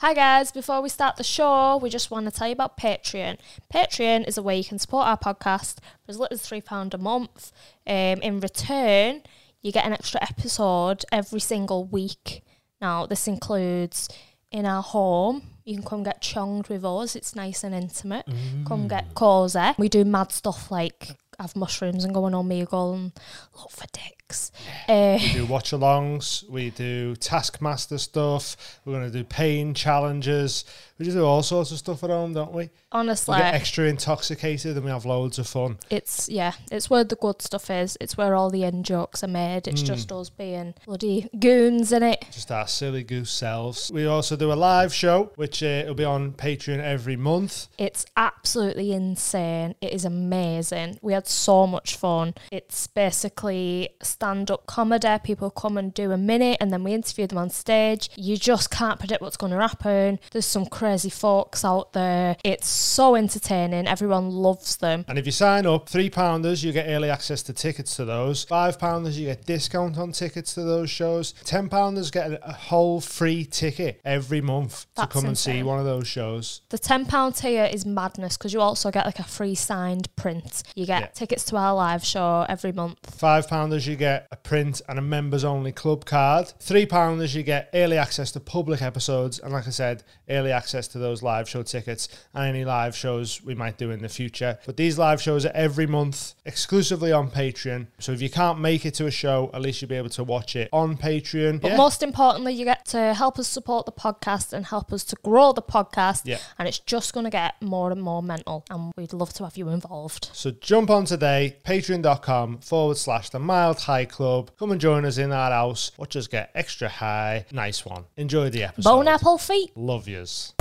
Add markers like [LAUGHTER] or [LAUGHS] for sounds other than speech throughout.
Hi guys, before we start the show, we just want to tell you about Patreon. Patreon is a way you can support our podcast for as little as £3 a month. Um, in return, you get an extra episode every single week. Now, this includes in our home. You can come get chonged with us. It's nice and intimate. Come get cozy. We do mad stuff like have mushrooms and go on Omegle and look for dicks. Uh, We do watch alongs, we do Taskmaster stuff, we're going to do pain challenges. We just do all sorts of stuff at home, don't we? honestly, We get extra intoxicated and we have loads of fun. it's yeah, it's where the good stuff is. It's where all the end jokes are made. It's just us being bloody goons in it. Just our silly goose selves. We also do a live show, which uh, will be on Patreon every month. It's absolutely insane. It is amazing. We had so much fun. It's basically stand up comedy. People come and do a minute and then we interview them on stage. You just can't predict what's going to happen. There's some crazy folks out there. It's so entertaining. Everyone loves them. And if you sign up, three pounders, you get early access to tickets to those. Five pounders, you get discount on tickets to those shows. Ten pounders get a- whole free ticket every month That's to come and see one of those shows. The £10 tier is madness because you also get like a free signed print. You get Yeah. Tickets to our live show every month. Five pounders, you get a print and a members only club card. Three pounders, you get early access to public episodes. And like I said, early access to those live show tickets and any live shows we might do in the future. But these live shows are every month exclusively on Patreon. So if you can't make it to a show, at least you'll be able to watch it on Patreon. But Yeah. most importantly, you get to help us support the podcast and help us to grow the podcast. Yeah. And it's just going to get more and more mental. And we'd love to have you involved. So jump on today, patreon.com forward slash the mild high club. Come and join us in our house. Watch us get extra high. Nice one. Enjoy the episode. Bone apple feet. Love yous.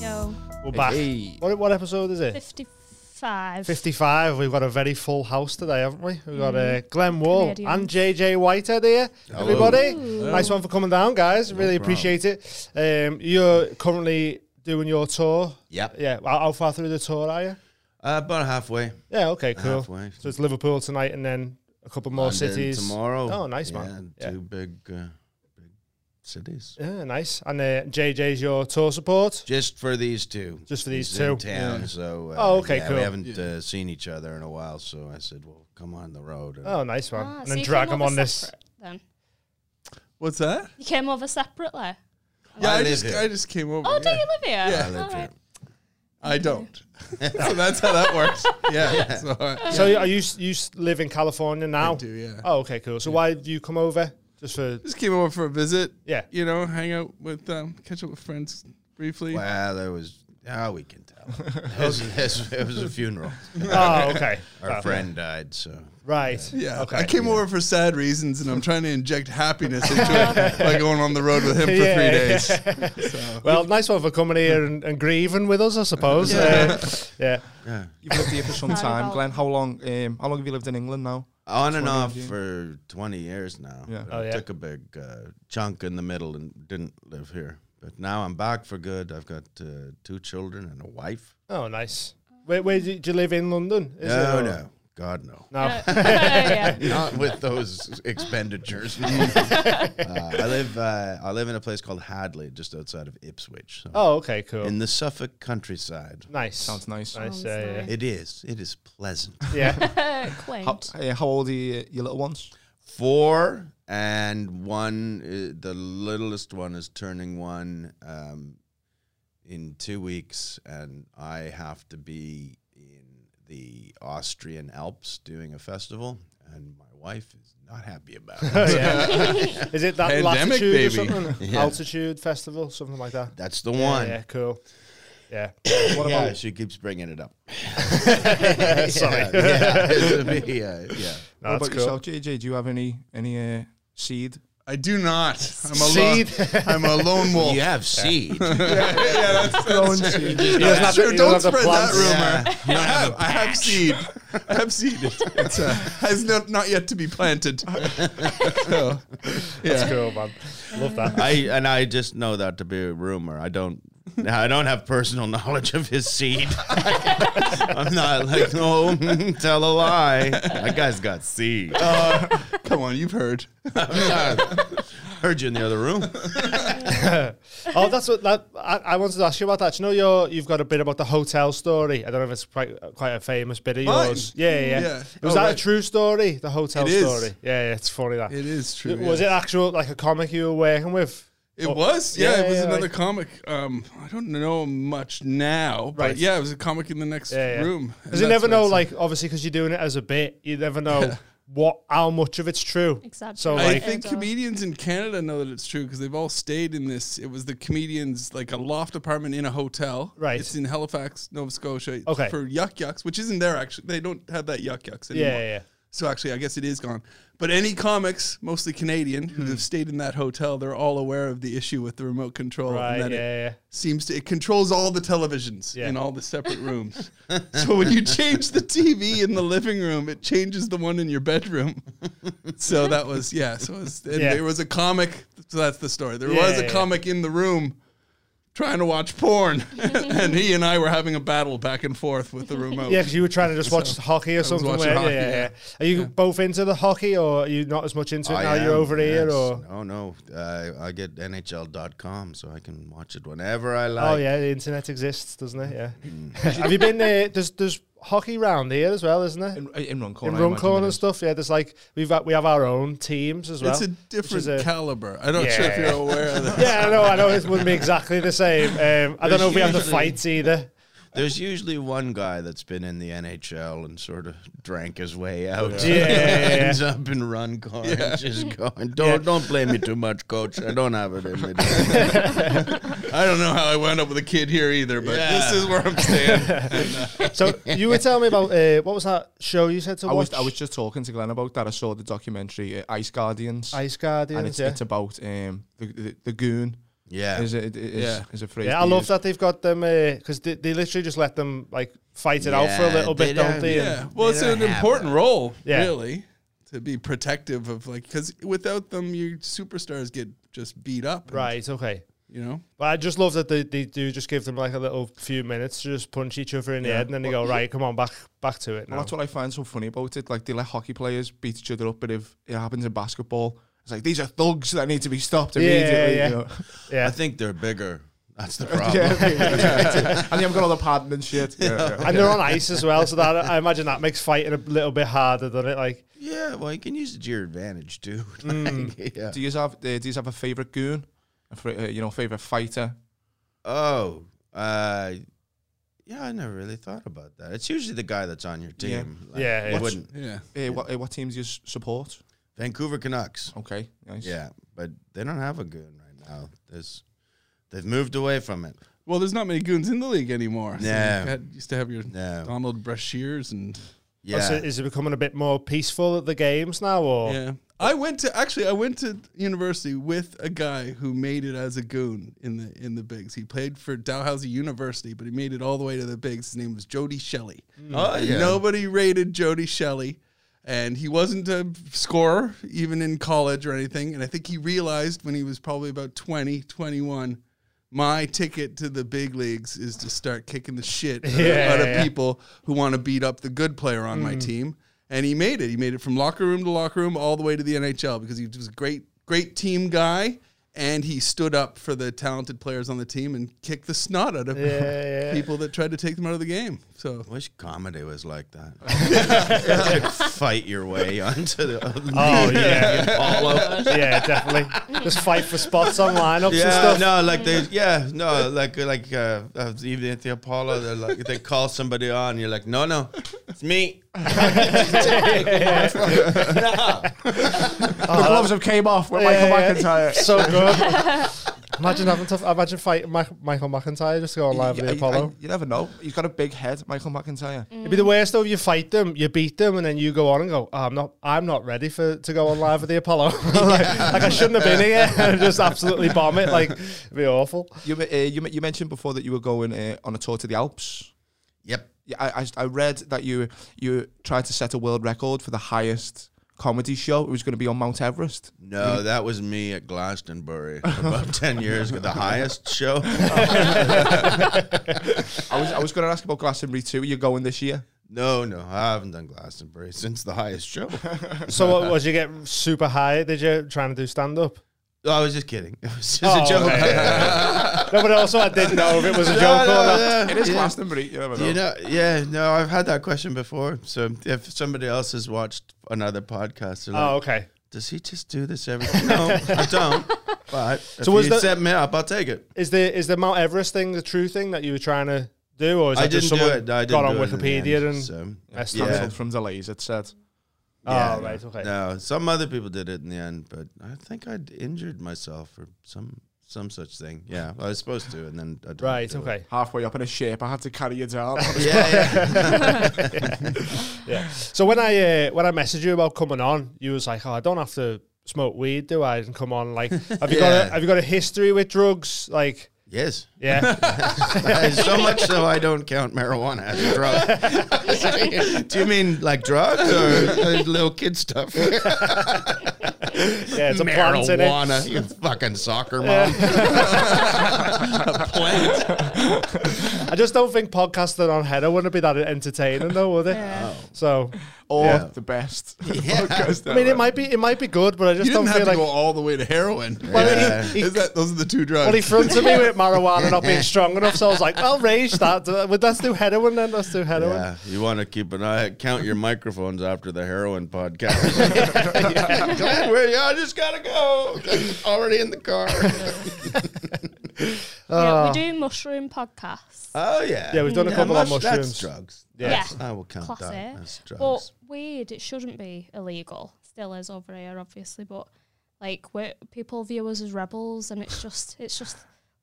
Yo. We're back. Hey. What, what episode is it? 55. 55. We've got a very full house today, haven't we? We've got uh, Glenn Wool Canadians. and JJ Whitehead here. Everybody. Nice one for coming down, guys. Really appreciate it. Um, you're currently doing your tour. Yep. Yeah. How, how far through the tour are you? Uh, about halfway. Yeah, okay, cool. Halfway. So it's Liverpool tonight and then a couple more London cities. tomorrow. Oh, nice, yeah, man. Yeah. Two big, uh, big cities. Yeah, nice. And uh, JJ's your tour support? Just for these two. Just for these He's two. in town. So. Uh, Oh, okay, yeah, cool. We haven't uh, seen each other in a while, so I said, "Well, come on the road." And Oh, nice one. Ah, and so then you drag came them on this. Then. What's that? You came over separately. Yeah, I I, just here. I just came over. Oh, do yeah. you live here? Yeah. I live here. I don't. [LAUGHS] so that's how that works. [LAUGHS] Yeah. So I, So are you you live in California now? I do. Yeah. Oh, okay, cool. So why did you come over? Just for Just came over for a visit. yeah. You know, hang out with, um, catch up with friends briefly. Well, that was. Oh, we can tell. [LAUGHS] it, was, it was a funeral. Oh, okay. [LAUGHS] Our Oh, friend died, so. Right. Yeah, Okay. I came over for sad reasons, and I'm trying to inject happiness into [LAUGHS] it by going on the road with him for Yeah, three days. So, Well, nice one for coming here and, and grieving with us, I suppose. Uh, yeah. Yeah. You've lived here for some time, Glenn. How long? Um, how long have you lived in England now? On and off years. for 20 years now. Yeah. Oh, yeah. Took a big uh, chunk in the middle and didn't live here. But now I'm back for good. I've got uh, two children and a wife. Oh, nice. Where, where do you, live in London? Is no, it, no. God, no. No. [LAUGHS] [LAUGHS] yeah. Not with those expenditures. [LAUGHS] uh, I live. Uh, I live in a place called Hadley, just outside of Ipswich, so Oh, okay, cool. in the Suffolk countryside. nice. Sounds nice. nice. Sounds uh, yeah. nice. It is. It is pleasant. yeah. Quaint. How, uh, how old are you, your little ones? Four and one. Uh, the littlest one is turning one um, in two weeks, and I have to be in the Austrian Alps doing a festival, and my wife is not happy about [LAUGHS] it. Oh, yeah. [LAUGHS] Is it that Pandemic, latitude baby. or something? Yeah. Altitude festival, something like that. That's the Yeah, one. Yeah, cool. Yeah. [COUGHS] What yeah, about? she keeps bringing it up. [LAUGHS] Sorry. Yeah, yeah, it's yeah. No, what about cool. yourself, JJ? Do you have any any uh, seed? I do not. I'm a Seed. lone. [LAUGHS] I'm a lone wolf. You have seed. [LAUGHS] yeah, that's, that's true. He doesn't True, don't doesn't have to spread that plant. rumor. I have, I have seed. I have seed. It's, it's uh, has not, not yet to be planted. [LAUGHS] So, That's cool, man. Love that. I and I just know that to be a rumor. I don't Now I don't have personal [LAUGHS] knowledge of his seed. [LAUGHS] I'm not like no, [LAUGHS] tell a lie. That guy's got seed. Uh, come on, you've heard. Heard you in the other room. oh, that's what that I, I wanted to ask you about that. You know your you've got a bit about the hotel story. I don't know if it's quite quite a famous bit of Mine? yours. Yeah, yeah. yeah. Yeah. Was Oh, that right. a true story? The hotel It is. story. Yeah, yeah. It's funny that. It is true. was yeah. it actual like a comic you were working with? It Oh, was, yeah, yeah, it was yeah, another like- comic. Um, I don't know much now, but Right. yeah, it was a comic in the next Yeah, yeah. room. Because you never know, it's- like obviously, because you're doing it as a bit, you never know what how much of it's true. Exactly. So I think comedians in Canada know that it's true because they've all stayed in this. It was the comedians like a loft apartment in a hotel. Right. It's in Halifax, Nova Scotia. Okay. For Yuk Yuk's, which isn't there actually. They don't have that Yuk Yuk's anymore. yeah, yeah, yeah. So actually, I guess it is gone. But any comics, mostly Canadian, Hmm. who have stayed in that hotel, they're all aware of the issue with the remote control. Right, and that yeah, it yeah. seems to it controls all the televisions Yeah. in all the separate rooms. [LAUGHS] so when you change the TV in the living room, it changes the one in your bedroom. [LAUGHS] so that was yeah. So it was, and Yeah. there was a comic. So that's the story. There was Yeah, a yeah. comic in the room. Trying to watch porn, [LAUGHS] and he and I were having a battle back and forth with the remote. Yeah, because you were trying to just watch hockey or was something. watching weren't hockey, yeah, yeah, yeah. yeah. Are you both into the hockey, or are you not as much into it I now? You're am, over here, yes. or no, no. Uh, I get NHL.com, so I can watch it whenever I like. oh yeah, the internet exists, doesn't it? Yeah. [LAUGHS] Have you been there? There's there's hockey round here as well, isn't it? In, in Runcorn. In Runcorn and stuff. Yeah, there's like we've got we have our own teams as well. it's a different caliber. I'm not sure if you're aware of [LAUGHS] that. yeah, I know, I know. It wouldn't be exactly the same. Um, I don't know if we have the fights either. There's usually one guy that's been in the NHL and sort of drank his way out. Yeah, yeah, yeah. Ends up in Runcorn and just going. Don't don't blame me too much, coach. I don't have it in me. [LAUGHS] I don't know how I wound up with a kid here either, but Yeah. this is where I'm staying. [LAUGHS] So you were telling me about uh, what was that show you said to I was, watch? I was just talking to Glenn about that. I saw the documentary uh, Ice Guardians, Ice and Guardians. it's, Yeah, it's about um, the, the the goon. Yeah. Is it? Is, Yeah. is a phrase? yeah. I love use. that they've got them uh, because they, they literally just let them like fight it out for a little bit, don't don't- they? And- yeah, well, it's an important that. role, Yeah. really, to be protective of like because without them, your superstars get just beat up. and, Right. Okay. You know. But I just love that they, they do just give them like a little few minutes to just punch each other in the head, and then they go right, come on, back back to it. Well, that's what I find so funny about it. Like they let hockey players beat each other up, but if it happens in basketball, it's like these are thugs that need to be stopped Yeah, immediately. yeah. You know? [LAUGHS] I think they're bigger. That's the [LAUGHS] problem. yeah, [LAUGHS] and they've got all the padding and shit. Yeah, yeah. And they're on ice as well, so that I imagine that makes fighting a little bit harder, doesn't it? Like, Yeah, well, you can use it to your advantage too. Mm. Like, yeah. Do you have uh, do you have a favorite goon? A fr- uh, you know, favorite fighter? Oh, uh, yeah, I never really thought about that. It's usually the guy that's on your Yeah. team. Like, Yeah, you yeah. wouldn't. Yeah. Uh, what uh, what teams do you s- support? Vancouver Canucks. Okay, nice. Yeah, but they don't have a goon right now. There's, they've moved away from it. Well, there's not many goons in the league anymore. Yeah. you had, used to have your Yeah, Donald Brashears and oh, so yeah. is it becoming a bit more peaceful at the games now, or yeah. I went to actually I went to university with a guy who made it as a goon in the in the bigs. He played for Dalhousie University, but he made it all the way to the bigs. His name was Jody Shelley. Mm. Oh yeah. Nobody rated Jody Shelley. And he wasn't a scorer, even in college or anything. And I think he realized when he was probably about 20, 21, my ticket to the big leagues is to start kicking the shit out of- Yeah, out of yeah. people who want to beat up the good player on my hmm. team. And he made it. He made it from locker room to locker room all the way to the NHL because he was a great, great team guy. And he stood up for the talented players on the team and kicked the snot out of Yeah, yeah. people that tried to take them out of the game. So I Wish comedy was like that. [LAUGHS] Like, fight your way onto the. Oh yeah, [LAUGHS] Apollo. yeah, definitely. Just fight for spots on lineups and Yeah, stuff. no, like they, yeah, no, like like uh, uh, even at the Apollo, they're like they call somebody on, you're like, no, no, it's me. [LAUGHS] the gloves have came off with Michael Yeah, yeah. McIntyre. So good. [LAUGHS] imagine having to imagine fighting Mike, Michael McIntyre just to go on live with the Apollo. I- you never know. He's got a big head, Michael McIntyre. It'd be the worst though if you fight them, you beat them, and then you go on and go, oh, "I'm not, I'm not ready for to go on live with the Apollo." [LAUGHS] like, like I shouldn't have been here and just absolutely bomb it. Like it'd be awful. You uh, you, you mentioned before that you were going uh, on a tour to the Alps. Yep. Yeah, I, I, I read that you you tried to set a world record for the highest comedy show. It was going to be on Mount Everest. No, that was me at Glastonbury [LAUGHS] about 10 years ago. The highest show. [LAUGHS] I was I was going to ask about Glastonbury too. You're going this year? No, no, I haven't done Glastonbury since the highest show. [LAUGHS] So what was you get super high? Did you trying to do stand up? Oh, I was just kidding. [LAUGHS] It was just Oh, a joke. okay. [LAUGHS] no, but also I didn't know if it was a joke No, or not. no, It is yeah. Glastonbury. You never know. You know, yeah, no, I've had that question before. So if somebody else has watched another podcast, they're oh, like, Oh, okay. does he just do this every [LAUGHS] No, I don't. But if So was you the- set me up, I'll take it. Is the is the Mount Everest thing the true thing that you were trying to do, or is I that just didn't do someone it. I didn't got on do it in the Wikipedia end, and so, messed yeah. on Cancelled from delays. It said. Yeah, oh, right, okay. No, some other people did it in the end, but I think I'd injured myself or some some such thing. Yeah, I was supposed to, and then I didn't Right, do it. okay. Halfway up in a shape, I had to carry you down. [LAUGHS] Yeah, yeah. [LAUGHS] [LAUGHS] Yeah. So when I uh, when I messaged you about coming on, you was like, "Oh, I don't have to smoke weed, do I?" And come on, like, have you got a have you got a history with drugs? Like, yes. yeah, [LAUGHS] so much so I don't count marijuana as a drug. [LAUGHS] Do you mean like drugs or uh, little kid stuff? yeah, it's a plant in it. marijuana, you fucking soccer mom. [LAUGHS] I just don't think podcasts podcasting on header wouldn't be that entertaining, though, would it? Yeah. So, or Yeah. the best. [LAUGHS] Yeah. I mean, it might be it might be good, but I just You don't didn't feel have to like. go all the way to heroin. [LAUGHS] Well, Yeah. he, he, Is that those are the two drugs? well, he fronted me with [LAUGHS] marijuana not being strong enough, so I was like, "I'll rage that." Uh, but let's do heroin then. Let's do heroin. Yeah, you want to keep an eye, count your microphones after the heroin podcast. Glenn, where you? I just gotta go. Glenn's already in the car. yeah, Oh. we do mushroom podcasts. oh yeah, Yeah, we've done a couple on mush- mushrooms. That's drugs. Yeah. Yeah. I will count Class that A. as drugs. But weed, it shouldn't be illegal. Still is over here, obviously. But like, we people view us as rebels, and it's just, it's just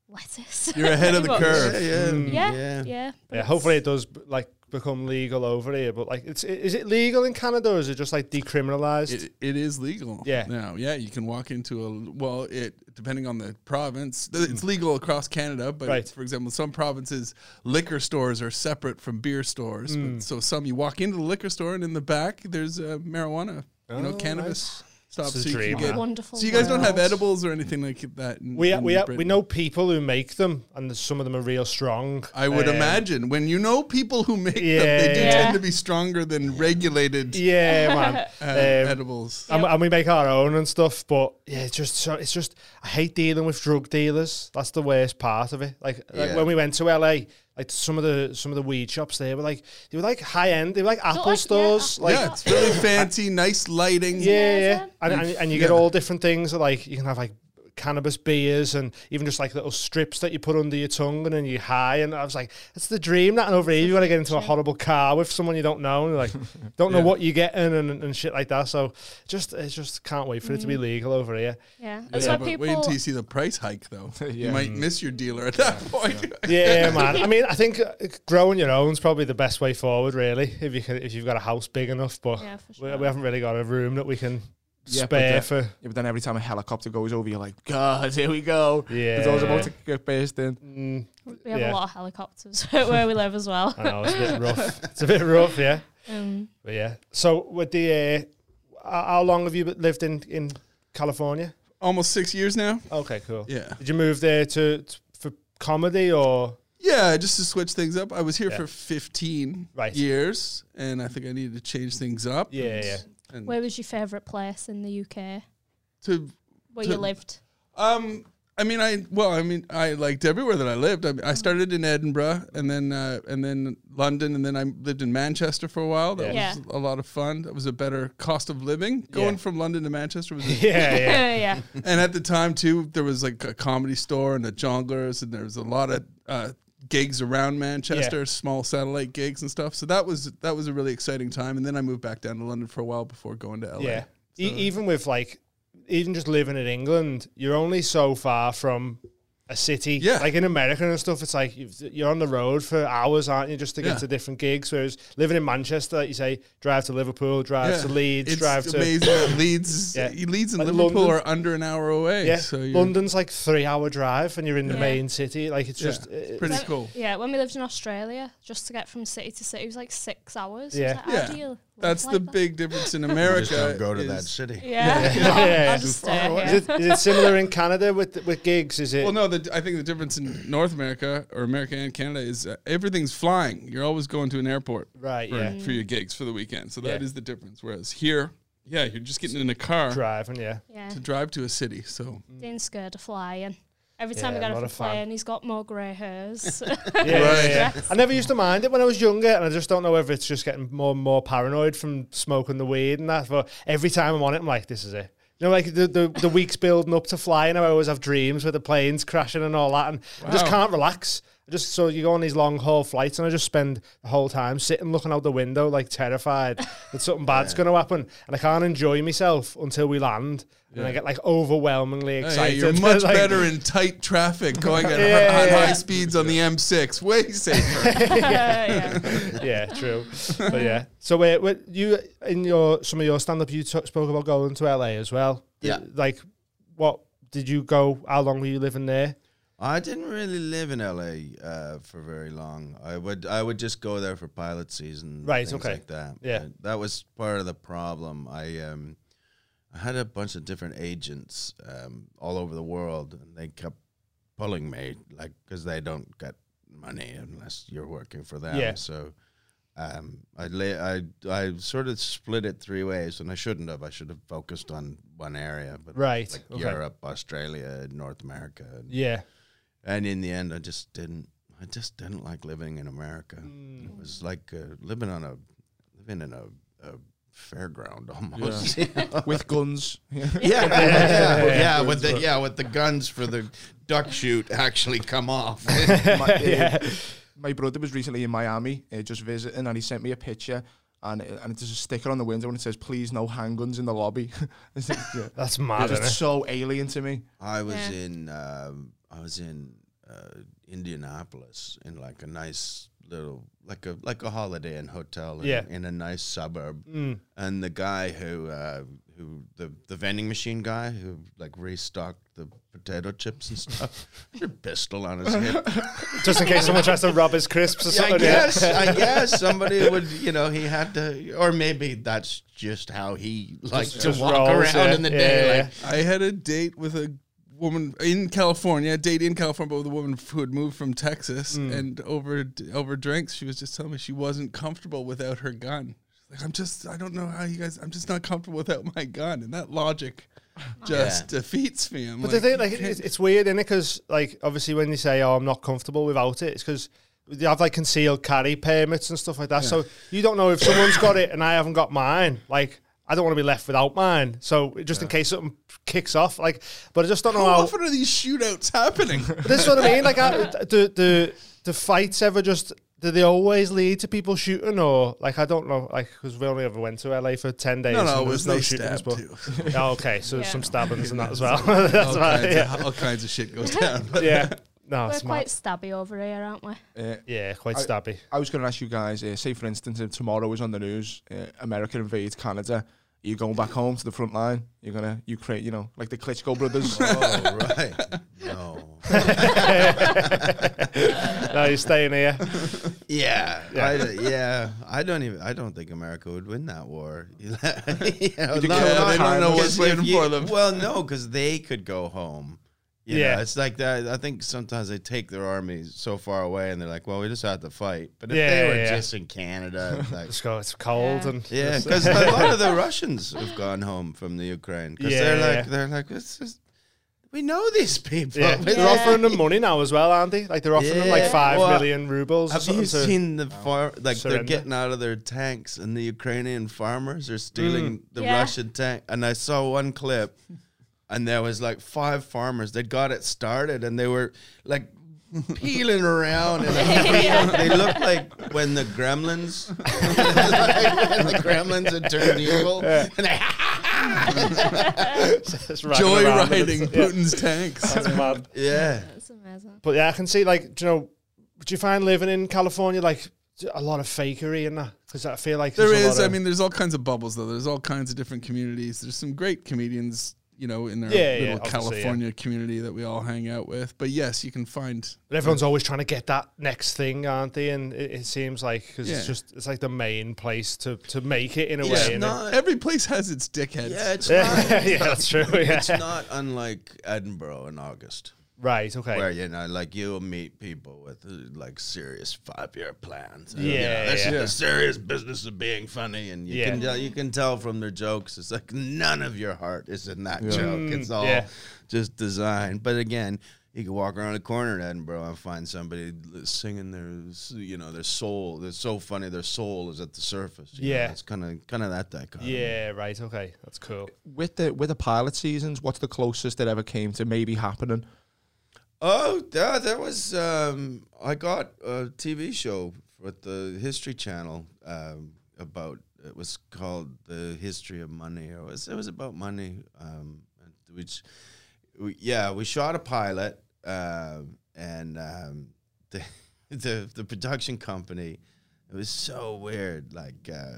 lettuce. You're ahead of the [LAUGHS] curve. yeah, yeah, Mm. Yeah, yeah. yeah. Yeah, hopefully it does like become legal over here. But like, it's is it legal in Canada or is it just like decriminalized? It, it is legal. Yeah. Now, yeah, you can walk into a well, it depending on the province. It's legal across Canada, but Right. for example, some provinces liquor stores are separate from beer stores. Mm. But, so some you walk into the liquor store and in the back there's uh, marijuana, you know, Oh, cannabis stuff. It's a So you, dream, can get, man. wonderful. so you guys don't have world. edibles or anything like that. In, we in we we know people who make them, and some of them are real strong. I would Um, imagine when you know people who make them, they do yeah. tend to be stronger than regulated [LAUGHS] Yeah, man. uh, Um, edibles. and, and we make our own and stuff, but yeah, it's just so it's just I hate dealing with drug dealers. That's the worst part of it. Like, like Yeah. when we went to LA, like some of the some of the weed shops there were like they were like high end. They were like Apple like- stores. Apple like yeah, it's really fancy, nice lighting. Yeah, Yeah, yeah. yeah. And, and, and you get all different things like you can have like cannabis beers and even just like little strips that you put under your tongue and then you high and I was like, it's the dream that and over here you want to get into a horrible car with someone you don't know and like [LAUGHS] don't know Yeah. what you're getting and, and shit like that. So just it's just can't wait for it to be legal over here. Yeah, that's Yeah, why but people. wait until you see the price hike, though. [LAUGHS] You might miss your dealer at that [LAUGHS] point. Yeah, man. I mean, I think uh, growing your own is probably the best way forward, really. If you can, if you've got a house big enough, but yeah, for we, we haven't really got a room that we can Yeah, but spare for. Yeah, but then every time a helicopter goes over, you're like, God, here we go. Yeah, There's always about to get based in. Mm, we have yeah. a lot of helicopters [LAUGHS] where we live as well. I know it's a bit rough. [LAUGHS] It's a bit rough, yeah. Um, But yeah. So with the, uh, how long have you lived in in California? Almost six years now. Okay, cool. Yeah. Did you move there to, to for comedy or Yeah, just to switch things up. I was here Yeah. for 15 Right. years, and I think I needed to change things up. Yeah, yeah. And where was your favourite place in the UK to, where To- you lived? um, I mean, I well, I mean, I liked everywhere that I lived. I. I started in Edinburgh, and then uh, and then London, and then I lived in Manchester for a while. That Yeah. was a lot of fun. That was a better cost of living. Going Yeah. from London to Manchester was [LAUGHS] a yeah, [LAUGHS] yeah. yeah. and at the time too, there was like a comedy store and the Jongleurs, and there was a lot of uh, gigs around Manchester, small satellite gigs and stuff. So that was that was a really exciting time. And then I moved back down to London for a while before going to LA. Yeah. E- even with like, even just living in England, you're only so far from a city. Yeah. Like in America and stuff, it's like you've, you're on the road for hours, aren't you, just to get Yeah. to different gigs. Whereas living in Manchester, like you say, drive to Liverpool, drive Yeah. to Leeds, It's drive to. amazing. [COUGHS] Leeds, Yeah. Leeds and Like Liverpool London. are under an hour away. Yeah, so you're, London's like three hour drive, and you're in the main city. Like it's Yeah, just it's pretty When- cool. Yeah, when we lived in Australia, just to get from city to city, it was like six hours. Yeah. Yeah. Like, how Yeah. Do you That's like the that. big difference in Just America. don't go to that city. [LAUGHS] Yeah. Yeah. I'll Is it, is it similar in Canada with with gigs? Is it? Well, no, the, I think the difference in North America or America and Canada is uh, everything's flying. You're always going to an airport right. for, Yeah. for your gigs for the weekend. So that is Yeah. the difference. Whereas here, yeah, you're just getting in a car Driving. Yeah. Yeah. to drive to a city. So Dean's scared of flying. Every time Yeah, we got not off a the fan. plane, he's got more grey hairs. [LAUGHS] [LAUGHS] Yeah, yeah, yeah. Stress. I never used to mind it when I was younger, and I just don't know whether it's just getting more and more paranoid from smoking the weed and that. But every time I'm on it, I'm like, this is it. You know, like the, the, the weeks building up to flying, I always have dreams with the planes crashing and all that, and I just can't relax. Just so you go on these long haul flights, and I just spend the whole time sitting looking out the window, like terrified [LAUGHS] that something bad's going to happen, and I can't enjoy myself until we land, and I get like overwhelmingly excited. you're [LAUGHS] much Like- better in tight traffic going at, Yeah, [LAUGHS] hi- yeah. high speeds on the M6. Way safer. yeah. yeah, true. But yeah. So wait, wait, you in your some of your stand up, you t- spoke about going to LA as well. Yeah. Like, what did you go? How long were you living there? I didn't really live in LA uh, for very long. I would I would just go there for pilot season, Right, okay. like that. Yeah. Uh, that was part of the problem. I um, I had a bunch of different agents um, all over the world, and they kept pulling me, like because they don't get money unless you're working for them. Yeah. So. Um, I lay, I I sort of split it three ways, and I shouldn't have. I should have focused on one area, but Right. like okay. Europe, Australia, North America, and Yeah. And in the end, I just didn't. I just didn't like living in America. Mm. It was like uh, living on a living in a, a fairground almost. you [LAUGHS] know? with guns. [LAUGHS] [LAUGHS] yeah, yeah, yeah, Yeah. with the yeah with the guns for the duck shoot actually come off. my, uh, Yeah. my brother was recently in Miami, uh, just visiting, and he sent me a picture. And, it- and there's a sticker on the window and it says, "Please, no handguns in the lobby." It's just, yeah. That's mad, It's it? so alien to me. I was Yeah. in um, I was in uh, Indianapolis in like a nice little like a like a holiday inn hotel in, Yeah. in a nice suburb. Mm. and the guy who uh, who the the vending machine guy who like restocked the potato chips and stuff [LAUGHS] had a pistol on his hip. [LAUGHS] Just in case someone tries to rob his crisps or Yeah, I something. yeah. guess I [LAUGHS] guess somebody would you know he had to or maybe that's just how he liked to just walk rolls, around yeah. in the Yeah, day. yeah, like, I had a date with a woman in California, a date in California, but with a woman who had moved from Texas. Mm. And over over drinks, she was just telling me she wasn't comfortable without her gun. She's like, I'm just, I don't know how you guys, I'm just not comfortable without my gun. And that logic [LAUGHS] just defeats me. I'm But like, the thing, like, it's, can't- it's weird, isn't it? Because, like, obviously, when you say, "Oh, I'm not comfortable without it," it's because they have like concealed carry permits and stuff like that. So you don't know if someone's got it and I haven't got mine. Like, I don't want to be left without mine. So just in case something kicks off, like, but I just don't know how how. often are these shootouts happening? But [LAUGHS] this is what I mean. Like, I, do the the fights ever just do they always lead to people shooting or like I don't know like because we only ever went to LA for ten days. no, no, and there was no shootings, but oh, [LAUGHS] okay, so Yeah. some stabbings and that as well. [LAUGHS] all, That's why, kinds yeah, of, all kinds of shit goes down. Yeah. No, We're it's quite mad. stabby over here, aren't we? Uh, Yeah, quite I- stabby. I was going to ask you guys, uh, say for instance, if tomorrow is on the news, uh, America invades Canada. Are you going back home to the front line? You're gonna Ukraine, you know, like the Klitschko brothers. [LAUGHS] oh right, no, [LAUGHS] no, you're staying here. yeah, Yeah. I, yeah. I don't even. I don't think America would win that war. [LAUGHS] you know, you not- kill not- they don't know what's waiting you- for them. Well, no, because they could go home. You Yeah. know, it's like that. I think sometimes they take their armies so far away, and they're like, "Well, we just have to fight." But if Yeah, they were yeah. just in Canada, [LAUGHS] like, Let's go. It's cold Yeah. and yeah, because a [LAUGHS] lot of the Russians have gone home from the Ukraine because they're like, yeah. they're like, this is, we know these people. yeah, they're offering them money now as well, aren't they? Like they're offering them like Yeah. five Well, million rubles. Have you to- seen the oh, far like Surrender. they're getting out of their tanks and the Ukrainian farmers are stealing mm. the Yeah. Russian tank? And I saw one clip, and there was like five farmers. They got it started, and they were like peeling around, and [LAUGHS] they looked like when the Gremlins, [LAUGHS] like when the Gremlins had turned evil, [LAUGHS] and they. Just riding Joy around and riding it's- yeah, Putin's tanks. That's mad. yeah. That's amazing. But yeah, I can see like, do you know, do you find living in California like a lot of fakery in that? Because I feel like there's a is. lot I mean, there's all kinds of bubbles though. There's all kinds of different communities. There's some great comedians you know, in our Yeah, yeah, little yeah. California community that we all hang out with. But yes, you can find. But everyone's always trying to get that next thing, aren't they? And it, it seems like because Yeah. it's just it's like the main place to to make it in a It's way. innit? not- Every place has its dickheads. Yeah, it's [LAUGHS] yeah, not. yeah, that's true. [LAUGHS] Yeah. It's not unlike Edinburgh in August, right. Okay. where you know, like you'll meet people with uh, like serious five-year plans. And, you Yeah, know, this yeah. is the serious business of being funny, and you Yeah. can tell, you can tell from their jokes. It's like none of your heart is in that joke. It's Mm, all yeah. just design. But again. You can walk around the corner in Edinburgh and find somebody singing their, you know, their soul. They're so funny. Their soul is at the surface. you know, Yeah. it's kind of, kind of that dichotomy. Yeah. Right. Okay. That's cool. With the with the pilot seasons, what's the closest that ever came to maybe happening? Oh, yeah, there was. Um, I got a TV show with the History Channel um, about. It was called the History of Money. It was it was about money. Um, which, we, yeah, we shot a pilot, um, and um, the [LAUGHS] the the production company. It was so weird. Like, uh,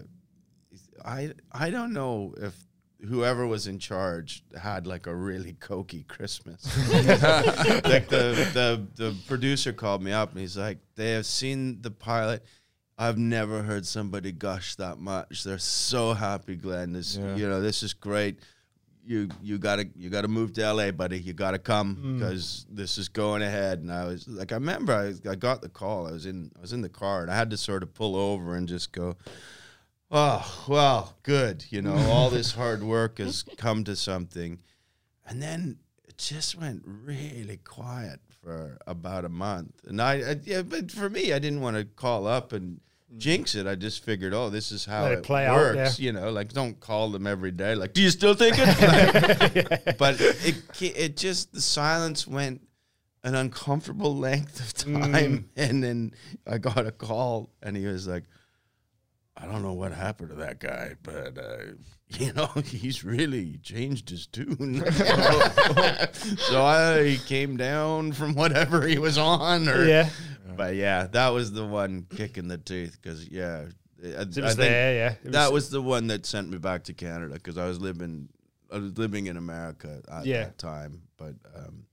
I I don't know if whoever was in charge had like a really cokey Christmas. [LAUGHS] [LAUGHS] like the, the the producer called me up and he's like, they have seen the pilot. I've never heard somebody gush that much. They're so happy, Glenn. This Yeah. you know, this is great. You you gotta you gotta move to LA, buddy. You gotta come Mm. because this is going ahead. And I was like, I remember I, I got the call. I was in I was in the car and I had to sort of pull over and just go, Oh, well, good. You know, all this hard work has come to something. And then it just went really quiet for about a month. And I, I yeah, but for me, I didn't want to call up and mm. jinx it. I just figured, oh, this is how Let it it, play out, works. yeah. You know, like don't call them every day. Like, do you still think it? [LAUGHS] [LAUGHS] but it, it just, the silence went an uncomfortable length of mm. time. [LAUGHS] And then I got a call and he was like, I don't know what happened to that guy, but uh, [LAUGHS] you know he's really changed his tune. [LAUGHS] so I he came down from whatever he was on, or Yeah. But yeah, that was the one kick in the teeth because yeah, I, I It was think there. Yeah. It that was the one that sent me back to Canada because I was living I was living in America at Yeah. that time, but um,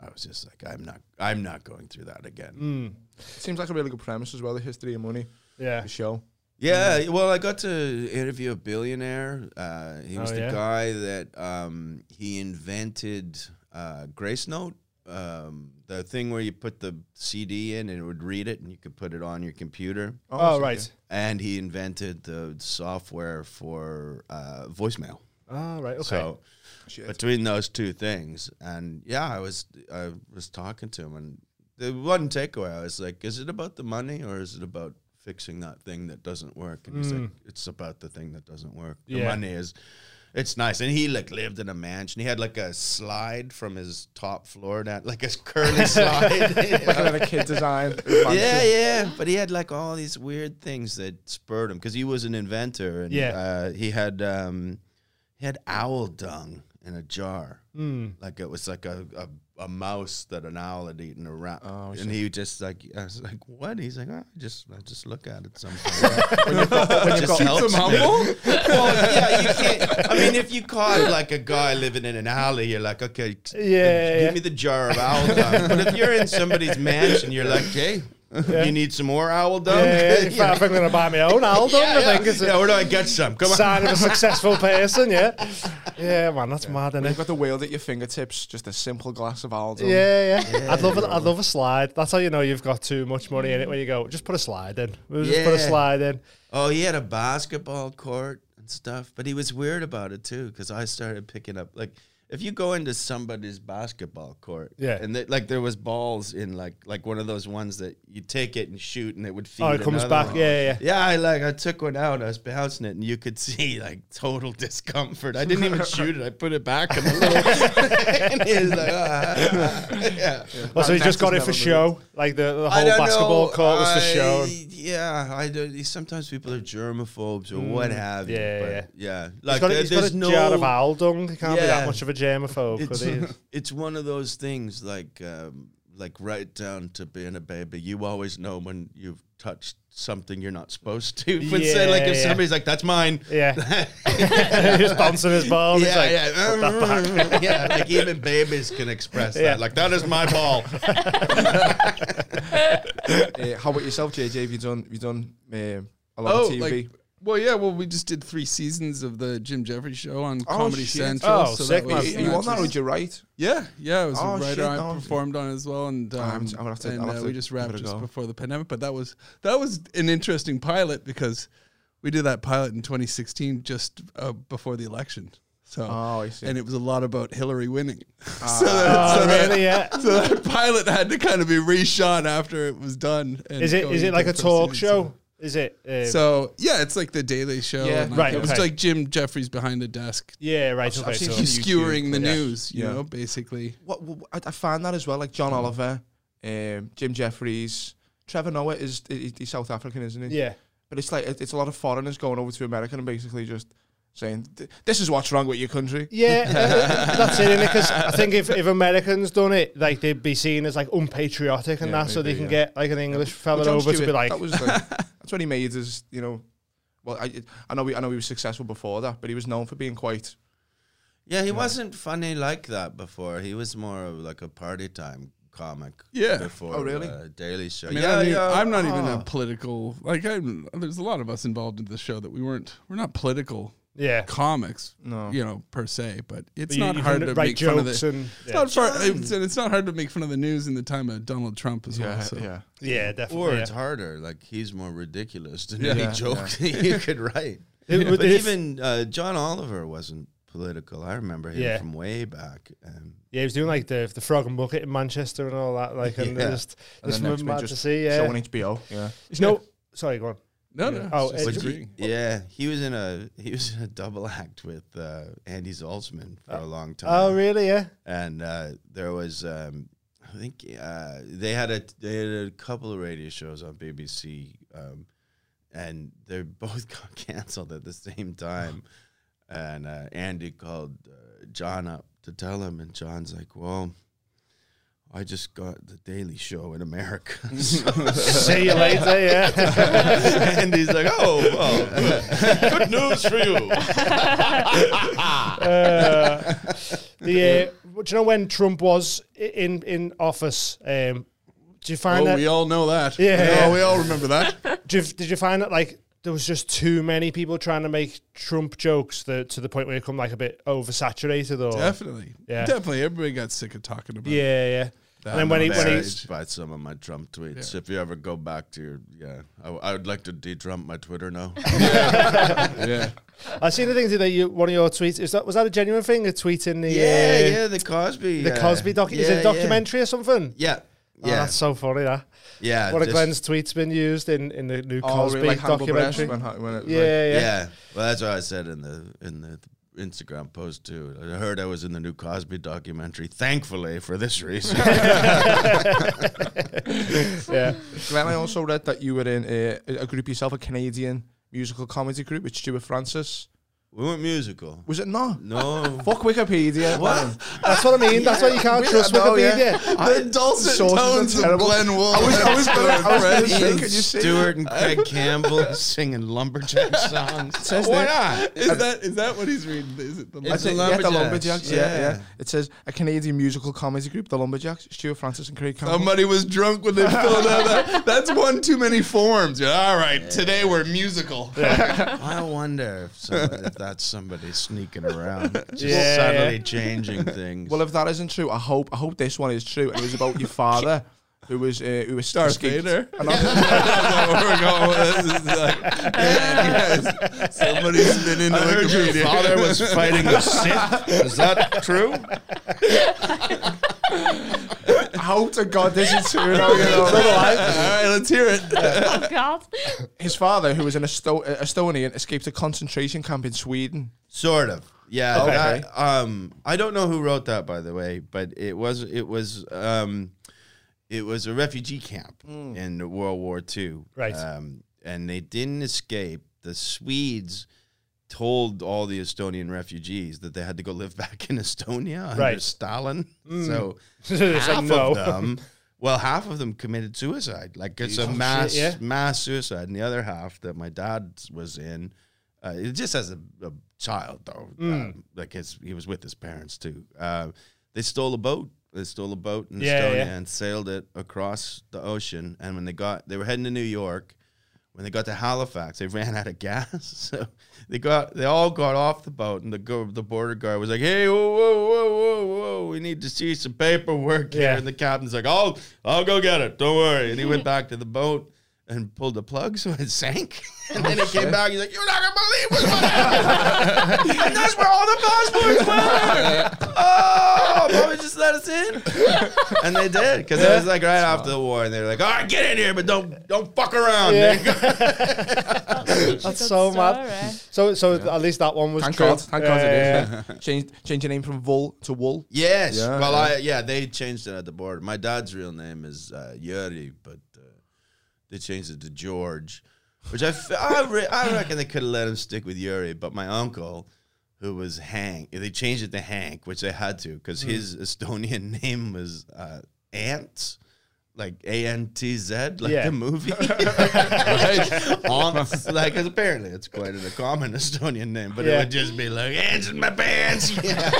I was just like I'm not I'm not going through that again. Mm, seems like a really good premise as well. The history of money, yeah. the show. Yeah, well, I got to interview a billionaire. Uh, he was Oh, the yeah? guy that um, he invented uh, Gracenote, um, the thing where you put the CD in and it would read it, and you could put it on your computer. Oh, so- right. And he invented the software for uh, voicemail. Oh, right. Okay. So Shit. between those two things, and yeah, I was I was talking to him, and the one takeaway I was like, "Is it about the money or is it about fixing that thing that doesn't work?" And he's like, "It's about the thing that doesn't work. The Mm. Yeah. money is." It's nice, and he like lived in a mansion. He had like a slide from his top floor down, like a curly [LAUGHS] slide. like another kid design. [LAUGHS] Yeah, yeah. But he had like all these weird things that spurred him because he was an inventor, and Yeah. uh, he had um, he had owl dung in a jar, Mm. like it was like a, a, a mouse that an owl had eaten around, Oh, and he just like I was like, what? He's like, oh, I just I just look at it sometimes. [LAUGHS] when you've got, when you've Just got helps Keep them me. humble. [LAUGHS] well, yeah, you can't. I mean, if you caught like a guy living in an alley, you're like, okay, Yeah, give yeah. me the jar of owl. But if you're in somebody's mansion, you're like, hey, you need some more owl dung. Yeah, in You fact, I'm going to buy my own Aldo. yeah, [LAUGHS] I think it's yeah, a where do I get some? Come on. sign of a successful [LAUGHS] person. Yeah, yeah, man, that's mad, isn't when it? you've got the world at your fingertips, just a simple glass of Aldo. Yeah, yeah. I'd love it. I'd love a slide. That's how you know you've got too much money in it. When you go, just put a slide in. We'll just put a slide in. Oh, he had a basketball court and stuff, but he was weird about it too because I started picking up like if you go into somebody's basketball court, Yeah. and they, like there was balls in like like one of those ones that you take it and shoot and it would feed. Oh, it comes back. one. Yeah, yeah, yeah. Yeah, I like I took one out. I was bouncing it, and you could [LAUGHS] see like total discomfort. I didn't even shoot it. I put it back in the little. [LAUGHS] [LAUGHS] and he was like, ah, yeah. Well, so he just got it for show. Like the, the whole basketball know. court was for show. Yeah, I do. Sometimes people are germaphobes or what have you. Mm, yeah, but yeah. yeah. He's Like got, a, he's got there's a no. jar of owl dung. He can't be that much of a germaphobe. it's, he? [LAUGHS] it's one of those things like um, like right down to being a baby. You always know when you've touched something you're not supposed to. [LAUGHS] When say like if Yeah, yeah. somebody's like, "That's mine." Yeah. [LAUGHS] Just bouncing his ball. It's like, yeah, yeah. Like even babies can express Yeah. that. Like that is my ball. Uh, how about yourself, JJ? Have you done? Have you done um, a lot Oh, of TV? like well, yeah. Well, we just did three seasons of the Jim Jefferies show on Oh, Comedy shit. Central. Oh, so sick, that was, man. you, you on that or did you write? Yeah, yeah. I was Oh, a writer. shit, I no. performed on it as well, and um, I haven't- I'm gonna have to- and, I'll uh, to we just wrapped just go. before the pandemic. But that was that was an interesting pilot because we did that pilot in 2016, just uh, before the election. So. Oh, I see. and it was a lot about Hillary winning. [LAUGHS] so, oh, that, so, that, really? Yeah. [LAUGHS] so that pilot had to kind of be reshot after it was done. and Is it going is it like a talk first show? Season. Is it? Uh, So yeah, it's like the Daily Show. Yeah. and like, Right, It was okay. like Jim Jefferies behind the desk, yeah, right. I've Okay. seen so- some- skewering the yeah. news. You Yeah. know, basically. What, what I, I find that as well, like John Oliver, um, Jim Jefferies, Trevor Noah is he- he's South African, isn't he? yeah. But it's like it's a lot of foreigners going over to America and basically just saying, "This is what's wrong with your country." Yeah, uh, [LAUGHS] that's it, Because I think if, if Americans done it, like they'd be seen as like unpatriotic and Yeah, that, so they can yeah. get like an English Well, fella Jon over to be like, that was like, [LAUGHS] that's what he made his, you know. Well, I I know we I know he was successful before that, but he was known for being quite. Yeah, he wasn't funny like that before. He was more of like a party time comic. Yeah. Before Oh, really? uh, Daily Show. I mean, yeah, I mean, yeah. I'm not even a oh. political. Like, I'm, there's a lot of us involved in the show that we weren't. We're not political yeah. comics, No. you know, per se. But it's You- not you hard to make fun of jokes the. and It's yeah. not far, it's, it's not hard to make fun of the news in the time of Donald Trump as Yeah, well. So. yeah. yeah, Or definitely. it's harder. Like he's more ridiculous than Yeah. any Yeah, joke [LAUGHS] you could write. It- But if- even uh, John Oliver wasn't political. I remember him Yeah. from way back. Um, yeah, he was doing like the the frog and bucket in Manchester and all that, like, and [LAUGHS] Yeah. just And just then next mad week to see. show Yeah, on HBO. Yeah. you know, sorry, go on. No, no. Oh, it's just uh, yeah, he was in a he was in a double act with uh, Andy Zaltzman for a long time. Oh, really? Yeah. and uh, there was um, I think uh, they had a they had a couple of radio shows on BBC, um, and they both [LAUGHS] got canceled at the same time. And uh, Andy called uh, John up to tell him, and John's like, "Well, I just got the Daily Show in America." [LAUGHS] [LAUGHS] So- See you later. Yeah. [LAUGHS] and he's like, "Oh, well, good news for you." uh, the uh, do you know when Trump was in in office? Um, did you find Oh, that? we all know that. Yeah. Yeah, we all remember that. Did you, did you find that like there was just too many people trying to make Trump jokes that, to the point where it come like a bit oversaturated or Definitely. Yeah. Definitely. Everybody got sick of talking about it. yeah yeah. That And then when he when he by some of my Trump tweets. If you ever go back to your, yeah, I, I would like to de-Trump my Twitter now. [LAUGHS] yeah. I seen the thing that you one of your tweets is that was that a genuine thing? A tweet in the yeah, uh, yeah, the Cosby, the uh, Cosby doc is it a documentary or something? Yeah, Oh, yeah, that's so funny. That yeah. one of Glenn's tweets been used in in the new Oh, Cosby really, like Hannibal documentary. when, when it yeah, like, yeah, yeah. Well, that's what I said in the in the Instagram post too. I heard I was in the new Cosby documentary. Thankfully, for this reason. [LAUGHS] [LAUGHS] yeah. Glenn, I also read that you were in a, a group yourself, a Canadian musical comedy group with Stewart Francis. We weren't musical. Was it not? No. [LAUGHS] Fuck Wikipedia. [LAUGHS] man. That's what I mean. That's why you can't Yeah, trust no, yeah. Wikipedia. The dulcet tones of. Glenn Wool. I was, I was I was Ian could you Stewart and Craig [LAUGHS] Campbell singing lumberjack songs. says Why not? Is that is that what he's reading? Is it the It's That's the it, yeah, the Lumberjacks, Lumberjacks. Yeah, yeah. yeah. It says a Canadian musical comedy group, the Lumberjacks. Stewart Francis and Craig Campbell. Somebody was drunk when they filled out that. That's one too many forms. All right, today we're musical. I wonder if, somebody, that's somebody sneaking around, [LAUGHS] just Yeah, subtly yeah. changing things. Well, if that isn't true, I hope I hope this one is true. It was about your father, who was uh, who was Darth escaped- Vader. And [LAUGHS] I- That's [LAUGHS] where we're going with this. It's like, yes, somebody's been in I heard your father was fighting the Sith. Is that true? I hope to God this is true. [LAUGHS] now, you know. All right, let's hear it. [LAUGHS] Oh God. His father, who was an Esto- Estonian, escaped a concentration camp in Sweden. Sort of. Yeah. Okay. that- um, I don't know who wrote that, by the way, but it was it was um, it was a refugee camp in World War II. Right. Um, and they didn't escape. The Swedes told all the Estonian refugees that they had to go live [LAUGHS] back in Estonia under Right. Stalin. So [LAUGHS] half like, no. of them well, half of them committed suicide. Like it's a Oh, shit, mass yeah. mass suicide, and the other half that my dad was in, uh, it just as a, a child though, Mm. um, like his, he was with his parents too. Uh, they stole a boat. They stole a boat in Yeah, Estonia yeah. and sailed it across the ocean. And when they got, they were heading to New York. When they got to Halifax, they ran out of gas. [LAUGHS] So they got, they all got off the boat, and the go, the border guard was like, "Hey, whoa, whoa, whoa, whoa, whoa! We need to see some paperwork here." Yeah. And the captain's like, "I'll, I'll go get it. Don't worry." And he went [LAUGHS] back to the boat and pulled the plug, so it sank. [LAUGHS] And then he came back. He's like, "You're not gonna believe what's what happened." and [LAUGHS] that's where all the passports went. [LAUGHS] oh, probably just let us in. and they did because it was like right after the war, and they were like, "All right, get in here, but don't don't fuck around." Yeah. There you go. That's, That's so mad. So, so at least that one was Thank true. God. Thank God it Yeah, is. Yeah. Change, change your name from Wool to Wool. Yes. Yeah, well, yeah. I yeah they changed it at the border. My dad's real name is uh, Yuri, but they changed it to George, which I f- I, re- I reckon they could have let him stick with Yuri. But my uncle, who was Hank, they changed it to Hank, which they had to because his Estonian [LAUGHS] name was uh, Ants. Like A N T Z, like Yeah. the movie. [LAUGHS] Ants, [LAUGHS] like 'cause apparently it's quite a common [LAUGHS] Estonian name, but it would just be like ants in my pants. Yeah.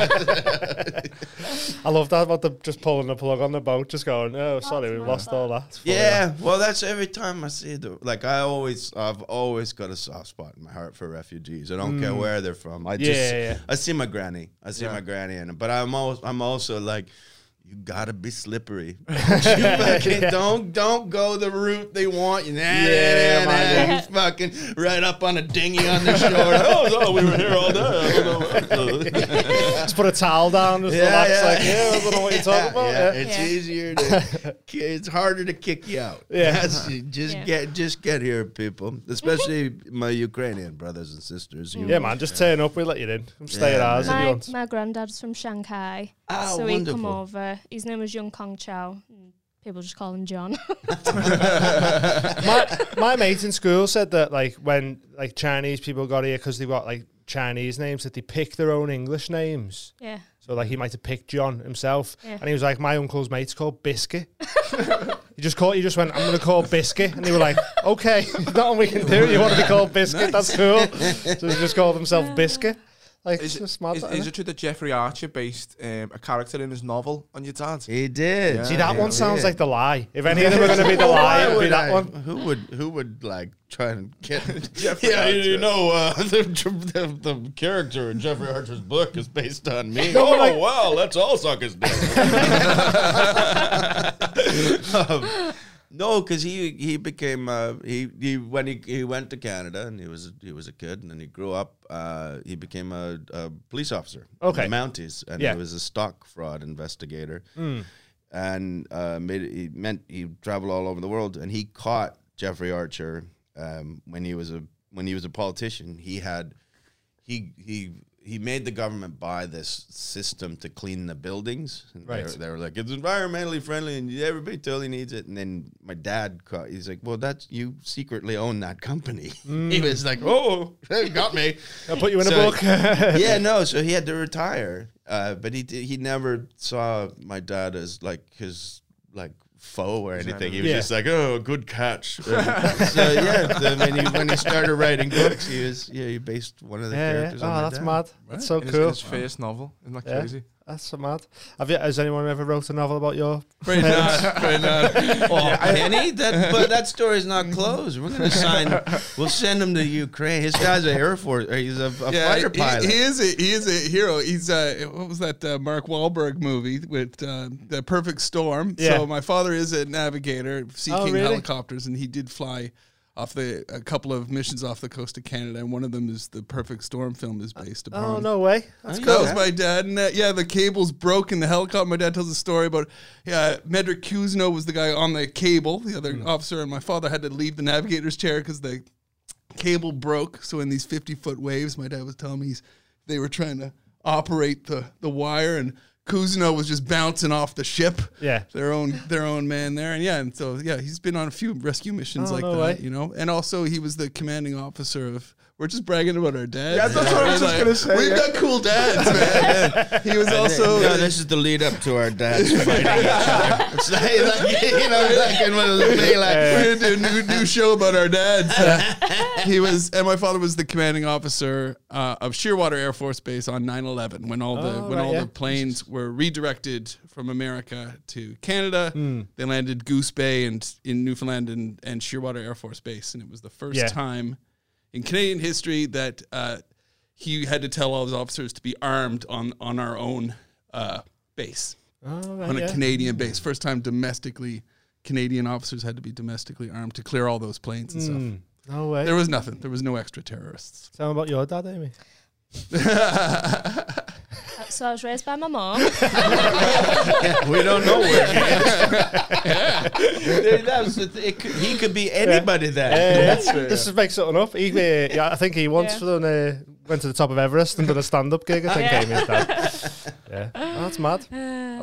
I love that about the just pulling the plug on the boat, just going, oh, sorry, we've lost that. all that. It's funny, Yeah, well, that's every time I see it. Like I always, I've always got a soft spot in my heart for refugees. I don't care where they're from. I just, Mm. Yeah, yeah. I see my granny. I see Yeah. my granny in it. But I'm also, I'm also like, you gotta be slippery. [LAUGHS] you fucking don't, don't go the route they want you. Nah, Yeah, nah, nah, nah. You fucking right up on a dinghy on the shore. [LAUGHS] oh, no, we were here all day. I don't. [LAUGHS] Just put a towel down, just relax, like, yeah, I don't know what you're talking about. Yeah, Yeah. it's Yeah. easier to. it's harder to kick you out. Yeah. That's- just Yeah. get just get here, people. Especially my Ukrainian brothers and sisters. You- Yeah, man, just turn up, we let you in. Stay at Yeah, ours if you My, want. my granddad's from Shanghai. Ah, so he come over. His name was Young Kong Chow. Hmm. People just call him John. [LAUGHS] my my mate in school said that like when like Chinese people got here because they got like Chinese names that they pick their own English names. yeah. So like he might have picked John himself, Yeah. and he was like, my uncle's mate's called Biscuit. [LAUGHS] he just called. He just went, I'm going to call Biscuit, and they were like, okay, [LAUGHS] nothing we can do. You want to be called Biscuit? That's cool. So he just called himself Biscuit. Like Is, it's it, just mad. is, that, is innit? it true that Jeffrey Archer based um, a character in his novel on your dad? He did. Yeah. See that Yeah, one sounds did. like the lie. If any of them are going to be the [LAUGHS] lie, it'd be that I- one. Who would who would like try and get? [LAUGHS] Jeffrey yeah, you know uh, [LAUGHS] the, the the character in Jeffrey Archer's book is based on me. No, oh like- well, let's all suck his dick. um, no, because he he became uh, he he when he, he went to Canada and he was he was a kid and then he grew up. Uh, he became a, a police officer. Okay, in the Mounties, and Yeah. he was a stock fraud investigator Mm. and uh, made it, he meant he traveled all over the world, and he caught Jeffrey Archer um, when he was a when he was a politician. He had he he he made the government buy this system to clean the buildings. And they Right. were- They, were like it's environmentally friendly, and everybody totally needs it. And then my dad caught. He's like, "Well, that's you secretly own that company." [LAUGHS] he was like, "Oh, got me." I'll put you in a book. [LAUGHS] yeah, no. So he had to retire, uh, but he he never saw my dad as like his like foe or anything. He was Yeah. just like, oh, good catch. [LAUGHS] So yeah, I mean, he, when he started writing books, he was yeah, he based one of the yeah, yeah. characters. on Oh, my that's dad. mad. That's so in his, cool. his first novel. Isn't that Yeah. crazy? That's so mad. Have you? Has anyone ever wrote a novel about your? Right not, right not. Oh, Kenny, that but that story's not closed. We're gonna sign. We'll send him to Ukraine. His guy's an air force. He's a, a fighter he- pilot. He, is a he is a hero. He's uh what was that uh, Mark Wahlberg movie with uh, the Perfect Storm? Yeah. So my father is a navigator, Sea Oh, King really? helicopters, and he did fly off the a couple of missions off the coast of Canada, and one of them is the Perfect Storm film is based upon. Oh no way. That's Oh, cool. That was my dad, and uh, yeah, the cables broke in the helicopter. My dad tells a story about yeah, Medrick Kuzno was the guy on the cable, the other officer, and my father had to leave the navigator's chair because the cable broke. So in these fifty foot waves, my dad was telling me he's, they were trying to operate the the wire, and Kuzno was just bouncing off the ship. Yeah. Their own their own man there, and yeah, and so yeah, he's been on a few rescue missions Oh, like no that, way. you know, and also he was the commanding officer of we're just bragging about our dads. Yeah, that's what I was We're just gonna say, We've yeah. got cool dads, man. he was [LAUGHS] also. no, this is the lead up to our dads [LAUGHS] fighting each other. It's like, like, you know, like in one of the like, We're gonna do a new, new [LAUGHS] show about our dads. he was, and my father was the commanding officer uh, of Shearwater Air Force Base on 9/11 when all the Oh, when right, all yeah. the planes were redirected from America to Canada. Hmm. They landed Goose Bay and in Newfoundland and, and Shearwater Air Force Base, and it was the first Yeah. time in Canadian history that uh, he had to tell all his officers to be armed on on our own uh, base Oh, on a. Canadian base. First time domestically, Canadian officers had to be domestically armed to clear all those planes and stuff. No way. There was nothing. There was no extra terrorists. Tell me about your dad, Amy. [LAUGHS] So I was raised by my mom. [LAUGHS] we don't know where he is. [LAUGHS] That was th- it could, he could be anybody that. Yeah, This is make something up. He, uh, yeah, I think he once Yeah. done, uh, went to the top of Everest and did a stand-up gig. I think Yeah. Amy's dad. Yeah, oh, that's mad.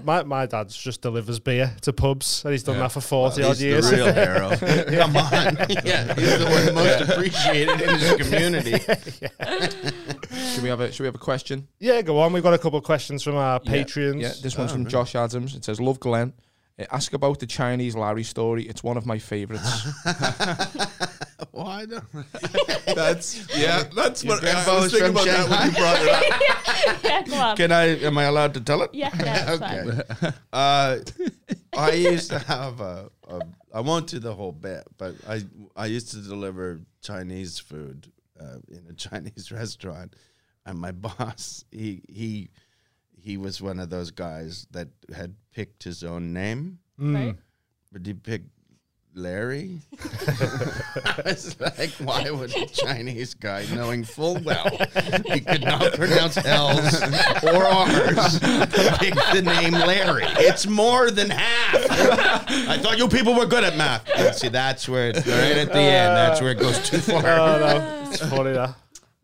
My my dad's just delivers beer to pubs, and he's done that for forty Well, odd he's years. the real hero. Come on. Yeah, he's the one most appreciated in his community. Should we have a Should we have a question? yeah, go on. We've got a couple of questions from our Yeah, patrons. Yeah, this one's Oh, from really? Josh Adams. It says, "Love Glenn. Uh, ask about the Chinese Larry story. It's one of my favorites." [LAUGHS] Why don't [LAUGHS] That's yeah. That's Your what I was was thinking from about that when you brought it up. [LAUGHS] yeah, go on. Can I? Am I allowed to tell it? Yeah, yeah, that's fine. Uh, I used to have a, a. I won't do the whole bit, but I I used to deliver Chinese food uh, in a Chinese restaurant, and my [LAUGHS] boss he he he was one of those guys that had picked his own name, mm. Right? but he picked Larry. [LAUGHS] [LAUGHS] I was like, why would a Chinese guy, knowing full well he could not pronounce L's or R's, pick the name Larry? It's more than half. I thought you people were good at math. And see, that's where it's right at the end. That's where it goes too far. Oh no, it's funny that.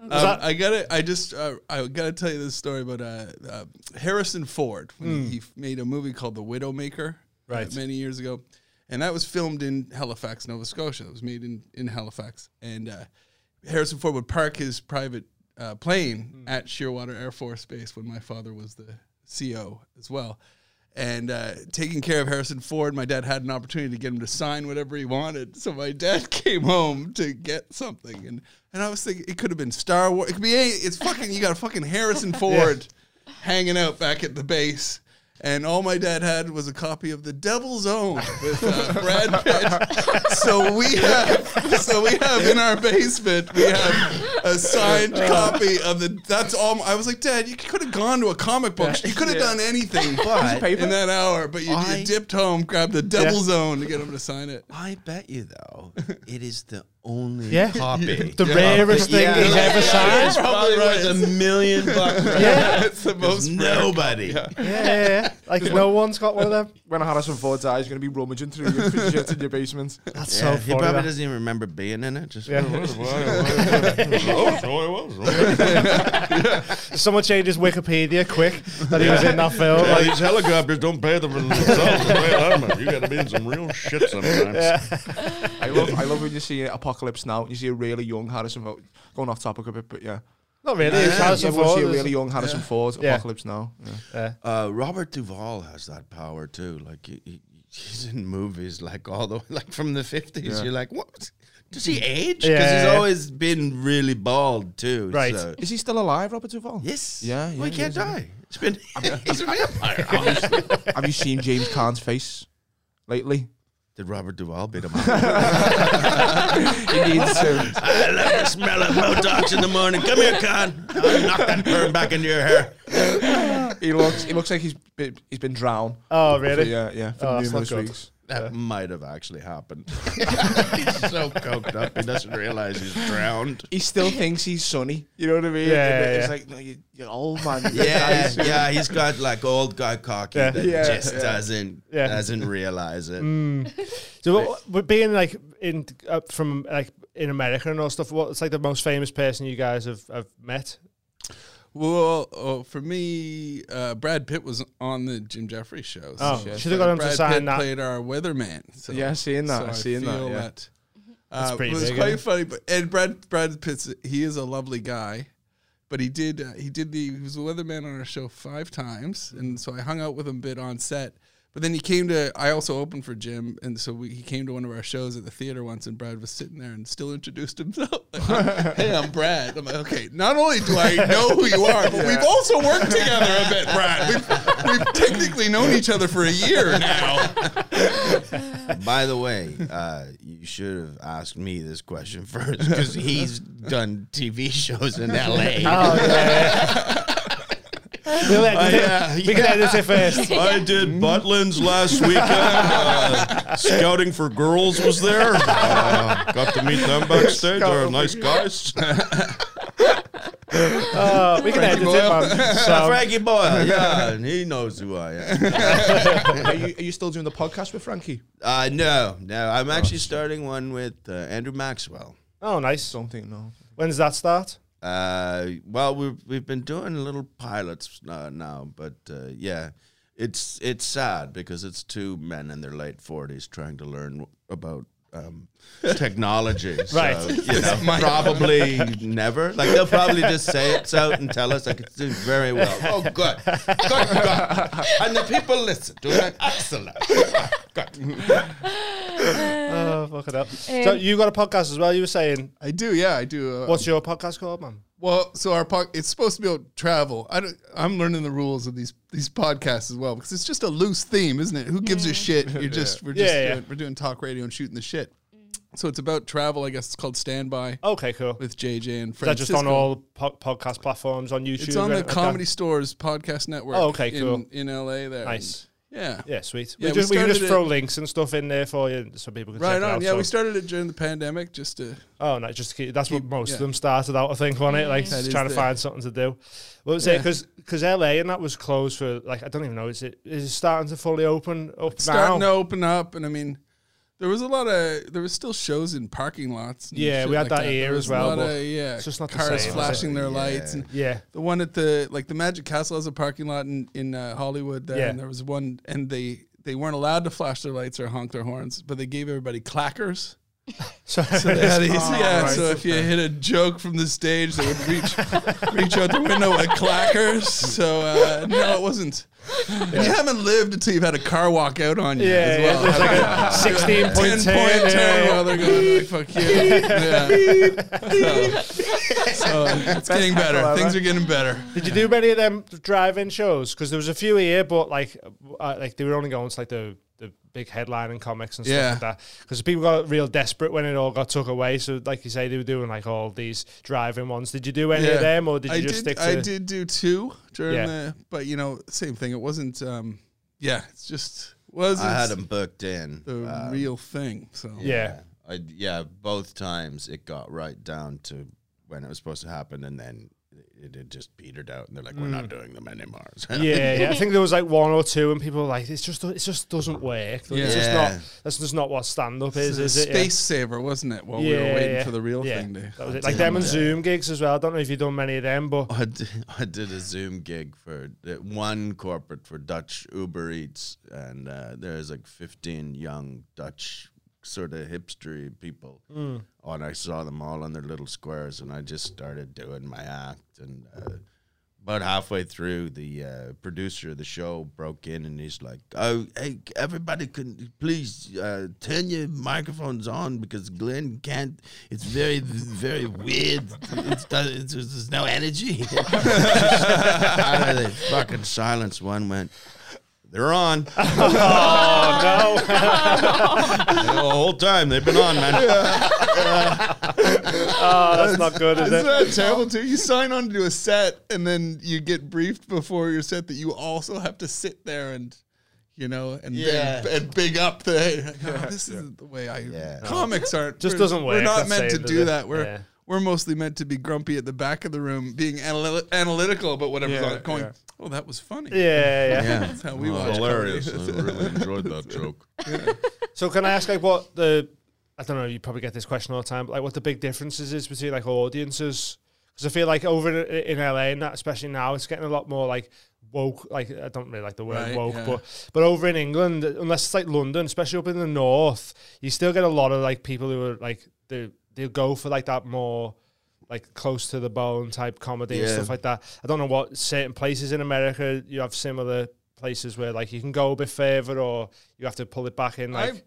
Um, I gotta. I just. Uh, I gotta tell you this story about uh, uh, Harrison Ford when he, he made a movie called The Widowmaker, uh, Right. many years ago, and that was filmed in Halifax, Nova Scotia. It was made in in Halifax, and uh, Harrison Ford would park his private uh, plane at Shearwater Air Force Base when my father was the CO as well. And uh, taking care of Harrison Ford, my dad had an opportunity to get him to sign whatever he wanted. So my dad [LAUGHS] came home to get something, and and I was thinking it could have been Star Wars. It could be any, it's fucking you got a fucking Harrison [LAUGHS] Ford hanging out back at the base. And all my dad had was a copy of The Devil's Own with uh, Brad Pitt. so we have, so we have in our basement, we have a signed copy of the. That's all. I was like, Dad, you could have gone to a comic book. You could have done anything But in that hour, but you, I- you dipped home, grabbed the Devil's Own to get him to sign it. I bet you though, it is the only Yeah. copy. The rarest thing Yeah, he's ever It's signed. probably worth a million bucks. Yeah, [LAUGHS] It's the There's most nobody. yeah, yeah, yeah. Like no one's got one of them. [LAUGHS] when Harrison Ford dies, you're gonna be rummaging through your shit in your basement. [LAUGHS] That's Yeah, so he funny. probably that. doesn't even remember being in it. Just Yeah. [LAUGHS] oh, so I was. Someone changes Wikipedia quick that he was in that film. Like, these helicopters don't pay them for themselves. You got to be in some real shit sometimes. I love I love when you see Apocalypse Now. You see a really young Harrison Ford. Going off topic a bit, but yeah. Not really. It's Yeah, Harrison yeah, we'll see a really young Harrison Ford. Yeah. Apocalypse Now. Yeah. Yeah. Uh, Robert Duvall has that power too. Like he, he, he's in movies like all the [LAUGHS] like from the fifties. Yeah. You're like, what? Does he age? Because Yeah. he's always been really bald too. Right. so- Is he still alive, Robert Duvall? Yes. Yeah, Well, yeah, he can't die. It's been. [LAUGHS] he's a vampire. Have you seen James Caan's face lately? Did Robert Duvall beat him up? [LAUGHS] He needs to. I love the smell of Botox in the morning. Come here, Con. I'll knock that perm back into your hair. He looks. He looks like he's been, he's been drowned. Oh, For, really? yeah, uh, yeah. For Oh, that's not numerous good. weeks. That might have actually happened. [LAUGHS] he's so coked up, he doesn't realize he's drowned. He still thinks he's Sonny. You know what I mean? Yeah, And yeah, It's yeah. like no, you, you're old man. Yeah, yeah, he's got like old guy cocky Yeah. that Yeah, just yeah. doesn't Yeah. doesn't realize it. [LAUGHS] So, what, what- being like in uh, from like in America and all stuff, what's like the most famous person you guys have, have met? Well, oh, for me, uh, Brad Pitt was on the Jim Jefferies show. Oh, should have got him Brad to sign Pitt that. played our weatherman. So, Yeah, seeing that, so I seeing that, yeah. Uh, pretty it was big, quite eh? funny, but and Brad Brad Pitt's he is a lovely guy, but he did uh, he did the he was a weatherman on our show five times, and so I hung out with him a bit on set. But then he came to I also opened for Jim, and so we, he came to one of our shows at the theater once, and Brad was sitting there and still introduced himself. [LAUGHS] Like, hey, I'm Brad. I'm like, okay. Not only do I know who you are, but we've also worked together a bit, Brad. We've, we've technically known each other for a year now. [LAUGHS] By the way, uh, you should have asked me this question [LAUGHS] first because he's done TV shows in LA. Oh, yeah. We'll edit it. yeah, we can edit it first. [LAUGHS] I did Butlins last weekend. Uh, scouting for girls was there. Uh, got to meet them backstage. They're nice guys. Uh, [LAUGHS] we can edit it, man. So, Frankie Boyle, yeah, [LAUGHS] he knows who I am. are, you, are you still doing the podcast with Frankie? Uh, no, no, I'm actually starting one with uh, Andrew Maxwell. oh, nice. Don't think no. When does that start? Uh, well, we've we've been doing little pilots uh, now, but uh, yeah, it's it's sad because it's two men in their late forties trying to learn about um, technology. [LAUGHS] Right. So, you know, [LAUGHS] probably never. Like they'll probably just say it's out and tell us. Like it's doing very well. Oh, good, good, good. And the people listen. Doing excellent. Good. [LAUGHS] Oh, fuck it up. so you got a podcast as well. You were saying, I do, yeah, I do. Uh, what's your podcast called, man? Well, so our pod, it's supposed to be about travel. I don't, I'm learning the rules of these these podcasts as well because it's just a loose theme, isn't it? Who gives a shit? [LAUGHS] You're just we're just Yeah, yeah. Doing, we're doing talk radio and shooting the shit. Mm. So it's about travel. I guess it's called Standby Okay, cool. with JJ and Is that just on all po- podcast platforms on YouTube? It's on the anything like that? Comedy Stores podcast network. Oh, okay, in, cool. in LA. There, Nice. Yeah. Yeah, sweet. Yeah, we, we just, we can just throw it- links and stuff in there for you so people can check Right it on. out. Yeah, so- we started it during the pandemic just to. Oh, no, just to keep, that's what most yeah. of them started out, I think, on it, like That trying to the- find something to do. What was it? Yeah. Because LA and that was closed for like I don't even know. Is it is it starting to fully open up starting now? to open up, and I mean, there was a lot of there was still shows in parking lots. Yeah, we had like that here as was a well, lot of, yeah, it's just not the cars same, flashing their Yeah. lights, and Yeah, the one at the like the Magic Castle has a parking lot in in uh, Hollywood there, Yeah. and there was one, and they they weren't allowed to flash their lights or honk their horns, but they gave everybody clackers. [LAUGHS] so, So they had yeah. right, so if you hit a joke from the stage, they would reach reach out the window with clackers. So uh, no, it wasn't. And you haven't lived until you've had a car walk out on you yeah, as well. there's like a [LAUGHS] sixteen Ten point point turn. turn yeah, yeah. while they're going, like, fuck you. Yeah. So, so it's getting better. ever. Things are getting better. Did you do many of them drive-in shows? Because there was a few here, but like, uh, like they were only going to like the the big headline and comics and stuff Yeah. like that. Because people got real desperate when it all got took away. So, like you say, they were doing like all these drive-in ones. Did you do any Yeah. of them, or did you I just did. stick to? I did do two during Yeah. the, but you know, same thing. It wasn't. um Yeah, it's just wasn't I had them booked in. the Um, real thing. So Yeah. I, yeah, both times it got right down to when it was supposed to happen, and then it, it just petered out, and they're like, "We're not doing them anymore." So- [LAUGHS] yeah, yeah. I think there was like one or two, and people were like, "It's just, it just doesn't work. It's just Yeah. not. That's just not what stand-up is, It's is a it? space saver, wasn't it? While we were waiting yeah. for the real Yeah. thing to. That was it. Like them and Zoom gigs as well. I don't know if you've done many of them, but I did, [LAUGHS] I did a Zoom gig for the one corporate for Dutch Uber Eats, and uh, there's like 15 young Dutch sort of hipstery people. Mm. Oh, and I saw them all on their little squares, and I just started doing my act. And uh, about halfway through, the uh, producer of the show broke in, and he's like, "Oh, hey, everybody, can please uh, turn your microphones on because Glenn can't. It's very, very weird. It's, it's, there's no energy." [LAUGHS] [LAUGHS] Out of the fucking silence, one went. They're on. [LAUGHS] oh [LAUGHS] no! [LAUGHS] the whole time they've been on, man. no, oh, that's not good, is Isn't it? that terrible too? You sign on to do a set and then you get briefed before your set that you also have to sit there and you know and Yeah. big, and big up the. No, this isn't the way I. Yeah. Comics aren't Just doesn't work. We're not the meant to do it? that. We're Yeah. We're mostly meant to be grumpy at the back of the room, being analy- analytical about whatever's Yeah, on it, going, yeah. "Oh, that was funny." Yeah, yeah. Yeah, [LAUGHS] That's how we Oh, watch hilarious. I [LAUGHS] really enjoyed that joke. So can I ask like what the I don't know, you probably get this question all the time, but like what the big differences is between like audiences? Because I feel like over in, in LA and that, especially now, it's getting a lot more like woke. Like I don't really like the word Right, woke, yeah. but but over in England, unless it's like London, especially up in the north, you still get a lot of like people who are like they they'll go for like that more like close to the bone type comedy and stuff like that. I don't know what certain places in America you have similar places where like you can go a bit further or you have to pull it back in. Like I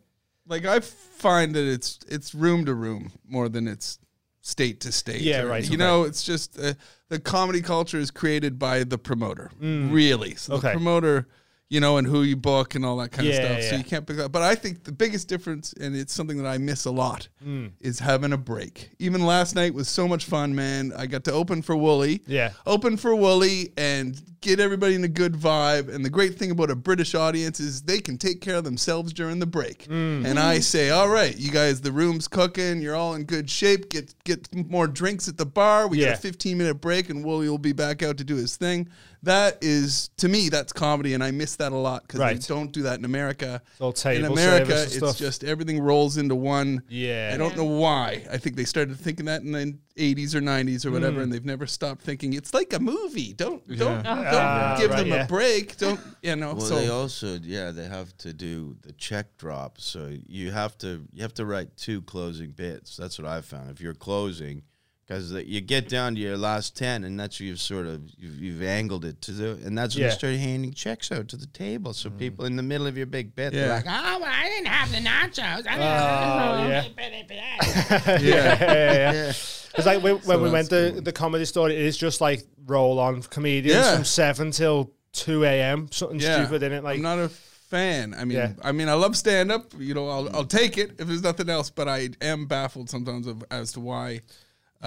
like I find that it's it's room to room more than it's state to state. Yeah, or- right, You okay. know, it's just uh, the comedy culture is created by the promoter, really. So Mm. Okay. the promoter, you know, and who you book and all that kind Yeah, of stuff. So yeah. you can't pick up. But I think the biggest difference, and it's something that I miss a lot, Mm. is having a break. Even last night was so much fun, man. I got to open for Wooly yeah. open for Wooly and get everybody in a good vibe. And the great thing about a British audience is they can take care of themselves during the break. Mm. And I say, all right, you guys, the room's cooking. You're all in good shape. Get get more drinks at the bar. We Yeah. get a 15 minute break, and Wooly will be back out to do his thing. That is, to me, that's comedy, and I miss that a lot because Right. they don't do that in America. all In America, service it's stuff. just everything rolls into one. Yeah. I don't know why. I think they started thinking that in the 80s or 90s or whatever, and they've never stopped thinking it's like a movie. Don't don't Yeah. don't Ah, give right, them yeah. a break. Don't you know? Well, so they also yeah they have to do the check drop, so you have to you have to write two closing bits. That's what I found. If you're closing, because you get down to your last ten, and that's where you've sort of you've, you've angled it to the, and that's when Yeah. you start handing checks out to the table. So mm. people in the middle of your big bit, they're like, oh, well, I didn't have the nachos. I didn't Oh, [LAUGHS] [LAUGHS] yeah. yeah. yeah, yeah, yeah. It's like when, when we that's went to the comedy store, it is just like roll on comedians Yeah. from seven till two a.m. Something yeah. stupid in it. Like I'm not a fan. I mean, Yeah. I mean, I love stand up. You know, I'll I'll take it if there's nothing else. But I am baffled sometimes of as to why.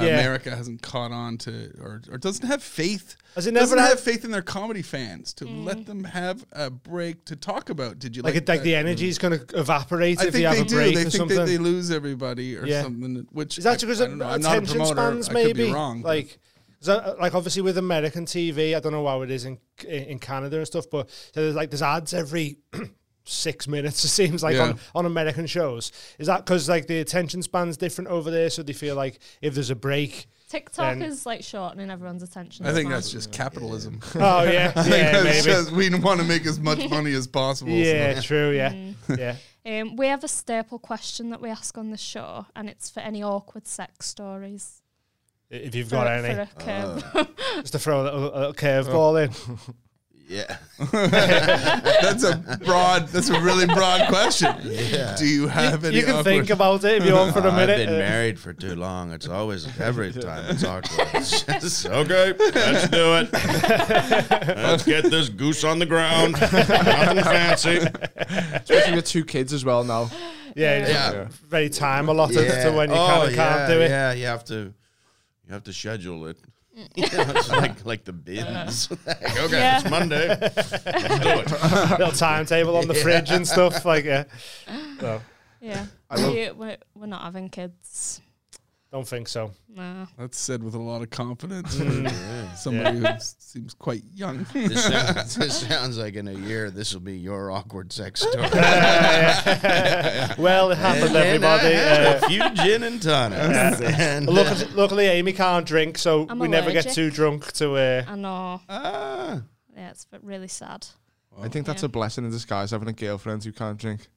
Yeah. America hasn't caught on to, or, or doesn't have faith. Has it never doesn't had- have faith in their comedy fans to mm. let them have a break to talk about. Did you like, like, it, like that? the energy is going to evaporate I if think you have they a do. break They or think something. that they lose everybody or Yeah. something. Which Is that I- because I of don't know. I'm not a attention promoter. spans? I Maybe could be wrong. like. is that, like obviously with American TV, I don't know how it is in in Canada and stuff, but there's like there's ads every [CLEARS THROAT] six minutes. [LAUGHS] It seems like Yeah. on, on American shows. Is that because like the attention span's different over there, so they feel like if there's a break, TikTok Then- is like shortening everyone's attention. I think span. that's just capitalism. [LAUGHS] oh yeah, I [LAUGHS] think yeah, that's maybe, just we want to make as much money as possible. so- yeah, true, yeah, Mm. yeah. Um, we have a staple question that we ask on the show, and it's for any awkward sex stories. If you've For, got for any, a curve. just to throw a little, a little curveball in. Yeah, [LAUGHS] that's a broad. That's a really broad question. yeah. Do you have any? you can awkward- think about it if you want for a [LAUGHS] I've minute. been married for too long. It's always every time it's awkward. [LAUGHS] It's just, okay, let's do it. Let's get this goose on the ground. Nothing fancy. Especially with two kids as well now. yeah, it's Yeah. very time allotted to when you oh, kind of can't do it. Yeah, you have to. You have to schedule it. [LAUGHS] You know, it's like like the bins. Uh. [LAUGHS] Like, okay, Yeah. it's Monday. [LAUGHS] Let's do it. Little timetable on the fridge and stuff like yeah. So yeah. I love- We, we're, we're not having kids. Don't think so. No. That's said with a lot of confidence. Mm. Yeah. Somebody who seems quite young. [LAUGHS] This, sounds, [LAUGHS] this sounds like in a year this will be your awkward sex [LAUGHS] story. well, it happened, And then I everybody. had Uh, a few gin and tonics. and, uh, luckily, luckily, Amy can't drink, so I'm we never get allergic. too drunk to. Uh, I know. ah, Yeah, it's really sad. I think that's Yeah. a blessing in disguise having a girlfriend who can't drink.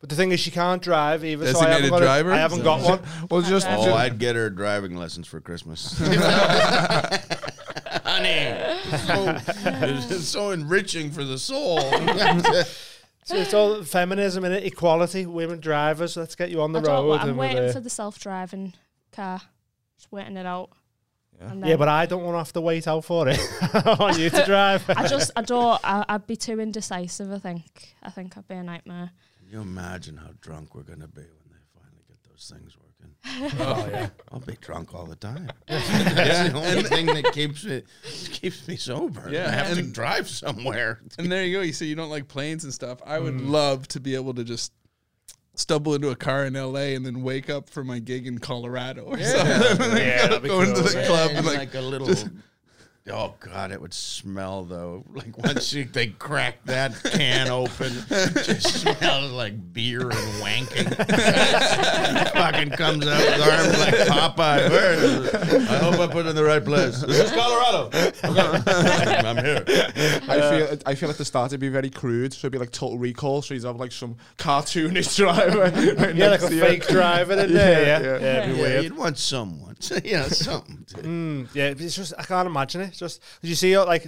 But the thing is, she can't drive either. So I haven't got, a- driver? I haven't got one. [LAUGHS] Well, just Oh, oh, ju- I'd get her driving lessons for Christmas. [LAUGHS] [LAUGHS] Honey, so, it's so enriching for the soul. So it's all feminism and equality. Women drivers. Let's get you on the I don't, road. I'm waiting for the self-driving car. Just waiting it out. Yeah. Yeah, but I don't want to have to wait out for it. I want you to drive. I just, I don't, I, I'd be too indecisive, I think. I think I'd be a nightmare. Can you imagine how drunk we're going to be when they finally get those things working? [LAUGHS] oh yeah. I'll be drunk all the time. [LAUGHS] That's the only thing that keeps me keeps me sober. Yeah, I have to and- drive somewhere. and there you go. You say you don't like planes and stuff. I would Mm. love to be able to just stumble into a car in LA and then wake up for my gig in Colorado or something. [LAUGHS] Yeah, that'd be go into cool, the man. club and and like, like, a little just- Oh god, it would smell though. Like once you, they crack that can open, it just smells like beer and wanking. [LAUGHS] Fucking comes out with arms like Popeye. Where is? I hope I put it in the right place. This is Colorado. Okay. I'm here. I feel I feel at the start it'd be very crude, so it'd be like Total Recall. So you'd have like some cartoonish [LAUGHS] driver, right Yeah, like a fake driver [LAUGHS] in there. Yeah, Yeah, yeah, yeah. it'd Yeah, you'd want someone, [LAUGHS] you know, something. Mm, yeah, it's just I can't imagine it. Just you see uh, like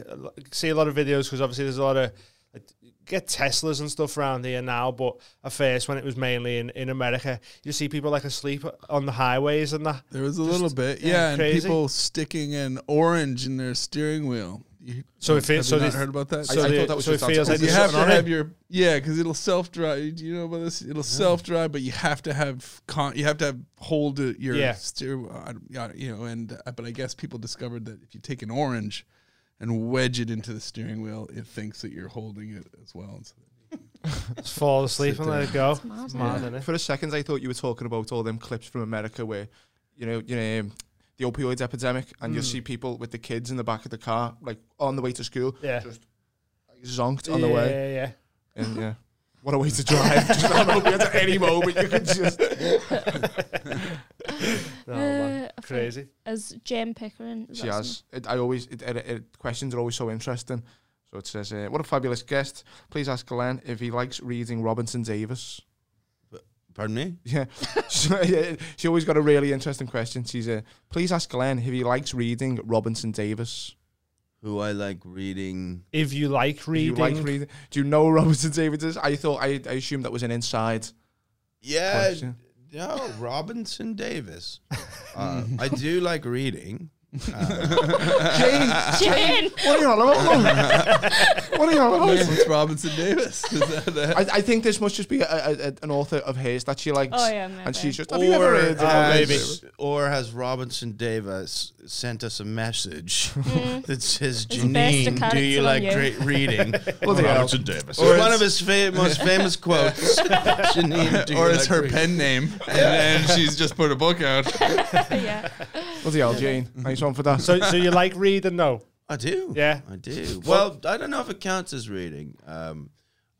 see a lot of videos because obviously there's a lot of like, get Teslas and stuff around here now. But at first, when it was mainly in, in America, you see people like asleep on the highways and that. There was a Just- little bit, yeah, yeah, and crazy. people sticking an orange in their steering wheel. You, So if it- have so you not they- heard about that? I, So I the- thought that was so it just feels outside. like you have to on have it. your yeah, because it'll self drive. Do you know about this? It'll self drive, but you have to have con. You have to have hold your Yeah. steer. uh, you know, and uh, but I guess people discovered that if you take an orange and wedge it into the steering wheel, it thinks that you're holding it as well. And so [LAUGHS] Just fall asleep and let it go. It's mad, It's yeah. For a second, I thought you were talking about all them clips from America where, you know, you know, the opioids epidemic, and you'll Mm. see people with the kids in the back of the car, like on the way to school, Yeah. just like, zonked on the way. Yeah, yeah. And yeah, what a way to drive! just on opiates at any moment, you can just. No, [LAUGHS] [LAUGHS] man. Uh, Crazy. As Jane Pickering. She has. It, I always it, it, it, questions are always so interesting. So it says, uh, "What a fabulous guest! Please ask Glenn if he likes reading Robinson Davis." Pardon me. [LAUGHS] Yeah, so, yeah, she always got a really interesting question. She's uh, please ask Glenn if he likes reading Robinson Davis. Who I like reading. If you like If reading, you like reading, do you know Robinson Davis is? I thought I, I assumed that was an inside Yeah, question. no, Robinson Davis. [LAUGHS] Uh, I do like reading. Uh, Jane, Jane! what are you on about? what are you on about? What's Robinson Davis? Is that, that? I, I think this must just be a, a, a, an author of his that she likes, Oh, yeah, maybe. and she's just. Have you ever or, read? Maybe. has, or has Robinson Davis sent us a message Mm. that says, It's based a Janine, do you like you." great reading? [LAUGHS] well, hell. Robinson Davis. Or Or one of his fa- most famous [LAUGHS] quotes. Janine, do you or like it's her reading? pen name, and then she's just put a book out. [LAUGHS] yeah. Bloody hell, Jane. Nice one for that. So, so you like reading? No. I do. Yeah. I do. Well, I don't know if it counts as reading. Um,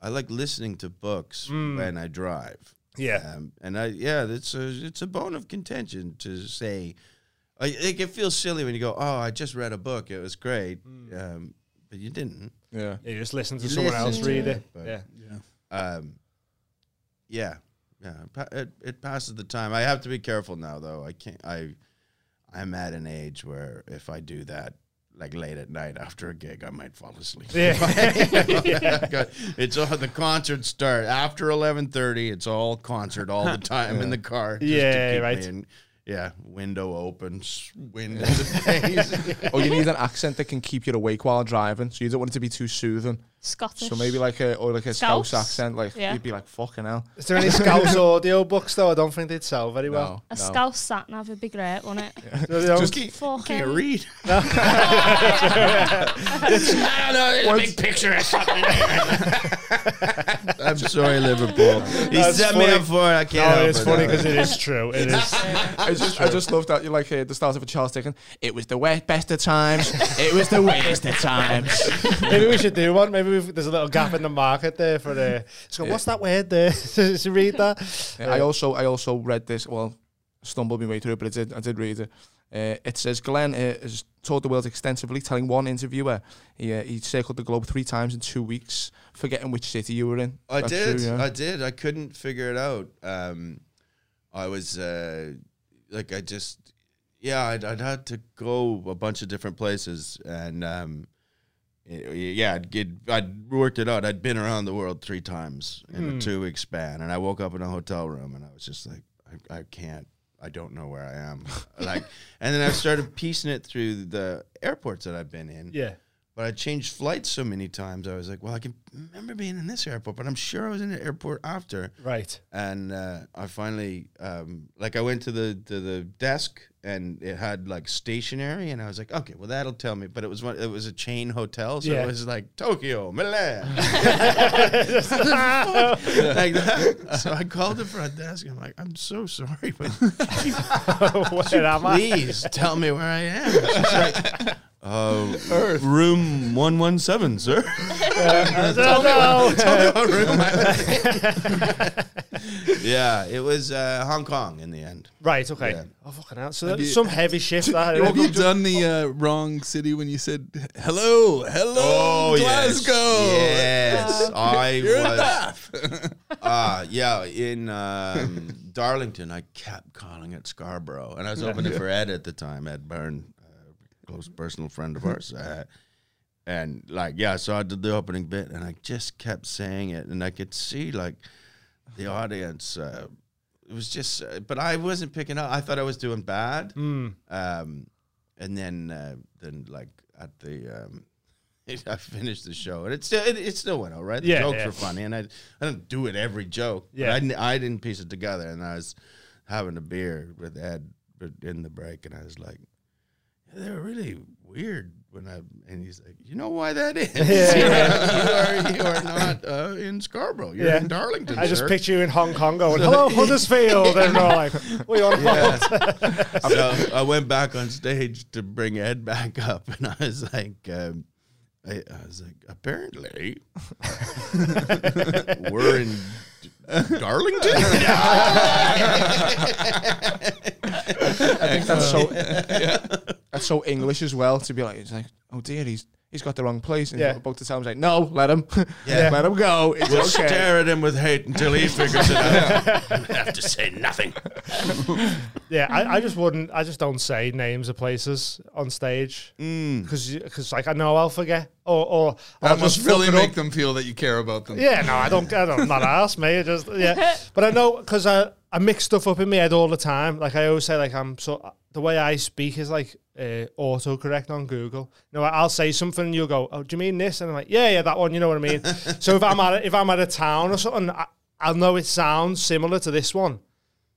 I like listening to books Mm. when I drive. Yeah. Um, and I, yeah, it's a it's a bone of contention to say. I like it feels silly when you go, "Oh, I just read a book; it was great," um, but you didn't. yeah. You just listen to You someone listen else to read it, it. but- Yeah. Yeah. Um, yeah, yeah, it, it passes the time. I have to be careful now, though. I can't. I I'm at an age where if I do that. Like late at night after a gig, I might fall asleep. Yeah. [LAUGHS] it's all the concert start after eleven thirty. It's all concert all the time in the car. just to Yeah, keep right. me in- yeah, window opens, wind [LAUGHS] in the face. Or you need an accent that can keep you awake while driving, so you don't want it to be too soothing. Scottish. So maybe like a or like a Scouse, Scouse? accent, like Yeah. you'd be like fucking hell. Is there any Scouse [LAUGHS] audio books though? I don't think they'd sell very well. A no. Scouse sat nav would be great, wouldn't it? So they don't- Just keep, Fucking- can't read. [LAUGHS] no, there's a big picture or something. [LAUGHS] I'm sorry, Liverpool. He That's set me funny. up for it. I can't. no, it's it. funny because it is true. It is. I just I just love that you like uh, the start of a Charles Dickens. It was the wet best of times. it was the worst of times. Maybe we should do one. Maybe we've, there's a little gap in the market there for the. So what's that word there? [LAUGHS] Did you read that? I also I also read this. Well, stumbled my way through it, but I did I did read it. Uh, it says Glenn uh, has toured the world extensively, telling one interviewer he uh, he circled the globe three times in two weeks, forgetting which city you were in. I That's did. true, yeah. I did. I couldn't figure it out. Um, I was uh, like, I just, yeah, I'd, I'd had to go a bunch of different places, and um, y- yeah, I'd, get, I'd worked it out. I'd been around the world three times in Hmm. a two week span, and I woke up in a hotel room, and I was just like, I, I can't. I don't know where I am. [LAUGHS] like, and then I started piecing it through the airports that I've been in. Yeah. But I changed flights so many times. I was like, well, I can remember being in this airport, but I'm sure I was in the airport after. Right. And uh, I finally, um, like, I went to the to the desk and it had like stationery, and I was like, okay, well, that'll tell me. But it was one, it was a chain hotel, so Yeah. it was like Tokyo, Milan, [LAUGHS] like that. So I called the front desk. And I'm like, I'm so sorry, but [LAUGHS] [LAUGHS] where am I? please tell me where I am. She's like, Uh, room 117, sir. I don't know. [LAUGHS] yeah, it was uh, Hong Kong in the end. Right, okay. Yeah. Oh, fucking hell. So Have that's you- some heavy shift that. [LAUGHS] Have you done the uh, wrong city when you said hello, hello, Oh, Glasgow? Yes, [LAUGHS] I You're was. Bath. Ah, yeah, in um, Darlington, I kept calling it Scarborough, and I was opening for Ed at the time, Ed Byrne, a close personal friend of ours. Uh, and like, yeah, so I did the opening bit, and I just kept saying it, and I could see like the audience. Uh, it was just, uh, but I wasn't picking up. I thought I was doing bad. Mm. Um, and then, uh, then like at the, um, [LAUGHS] I finished the show, and it still it, it still went all right. The Yeah, jokes yeah. were funny, and I I didn't do it every joke. but Yeah. I didn't, I didn't piece it together, and I was having a beer with Ed in the break, and I was like, they were really weird when I and he's like, you know why that is? [LAUGHS] Yeah. you are you are not uh, in Scarborough. You're Yeah. in Darlington. I just sir." picture you in Hong Kong going, [LAUGHS] hello, Huddersfield. And they're like, [LAUGHS] you on about? so I went back on stage to bring Ed back up, and I was like, um, I, I was like, apparently, we're in Darlington. [LAUGHS] I think that's so [LAUGHS] that's so English as well to be like it's like oh dear he's he's got the wrong place and Yeah. about to tell him he's like no let him [LAUGHS] Yeah. let him go it's We'll okay stare at him with hate until he figures it out. [LAUGHS] You have to say nothing. [LAUGHS] Yeah, I, I just wouldn't, I just don't say names of places on stage. Mm. Because, like, I know I'll forget. Or, or That I'll must just really make up. them feel that you care about them. Yeah, no, I don't. I don't I'm not ass, mate. I just yeah, but I know because I I mix stuff up in my head all the time. Like I always say, like I'm so the way I speak is like uh, autocorrect on Google. You know, I'll say something and you'll go, "Oh, do you mean this?" And I'm like, "Yeah, yeah, that one." You know what I mean? so if I'm at a, if I'm at a town or something, I, I'll know it sounds similar to this one.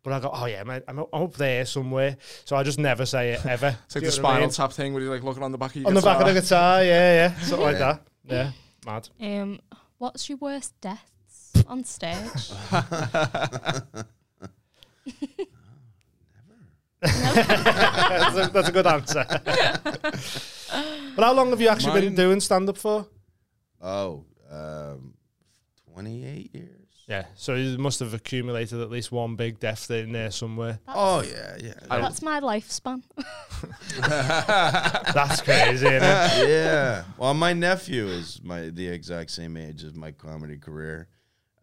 But I go, oh yeah, mate, I'm, I'm up there somewhere. So I just never say it ever. it's like the you know what I spinal mean? tap thing where you're like looking on the back of your on the back of the guitar. guitar, yeah, yeah, [LAUGHS] something like that. Yeah, mad. Um, what's your worst deaths on stage? [LAUGHS] [LAUGHS] [LAUGHS] that's, a, that's a good answer. [LAUGHS] but how long have you actually been doing stand up for? Oh, um, 28 years. Yeah, so you must have accumulated at least one big death in there somewhere. That's, Oh, yeah, yeah. that's my lifespan. [LAUGHS] That's crazy, isn't it? yeah. Well, my nephew is my the exact same age as my comedy career,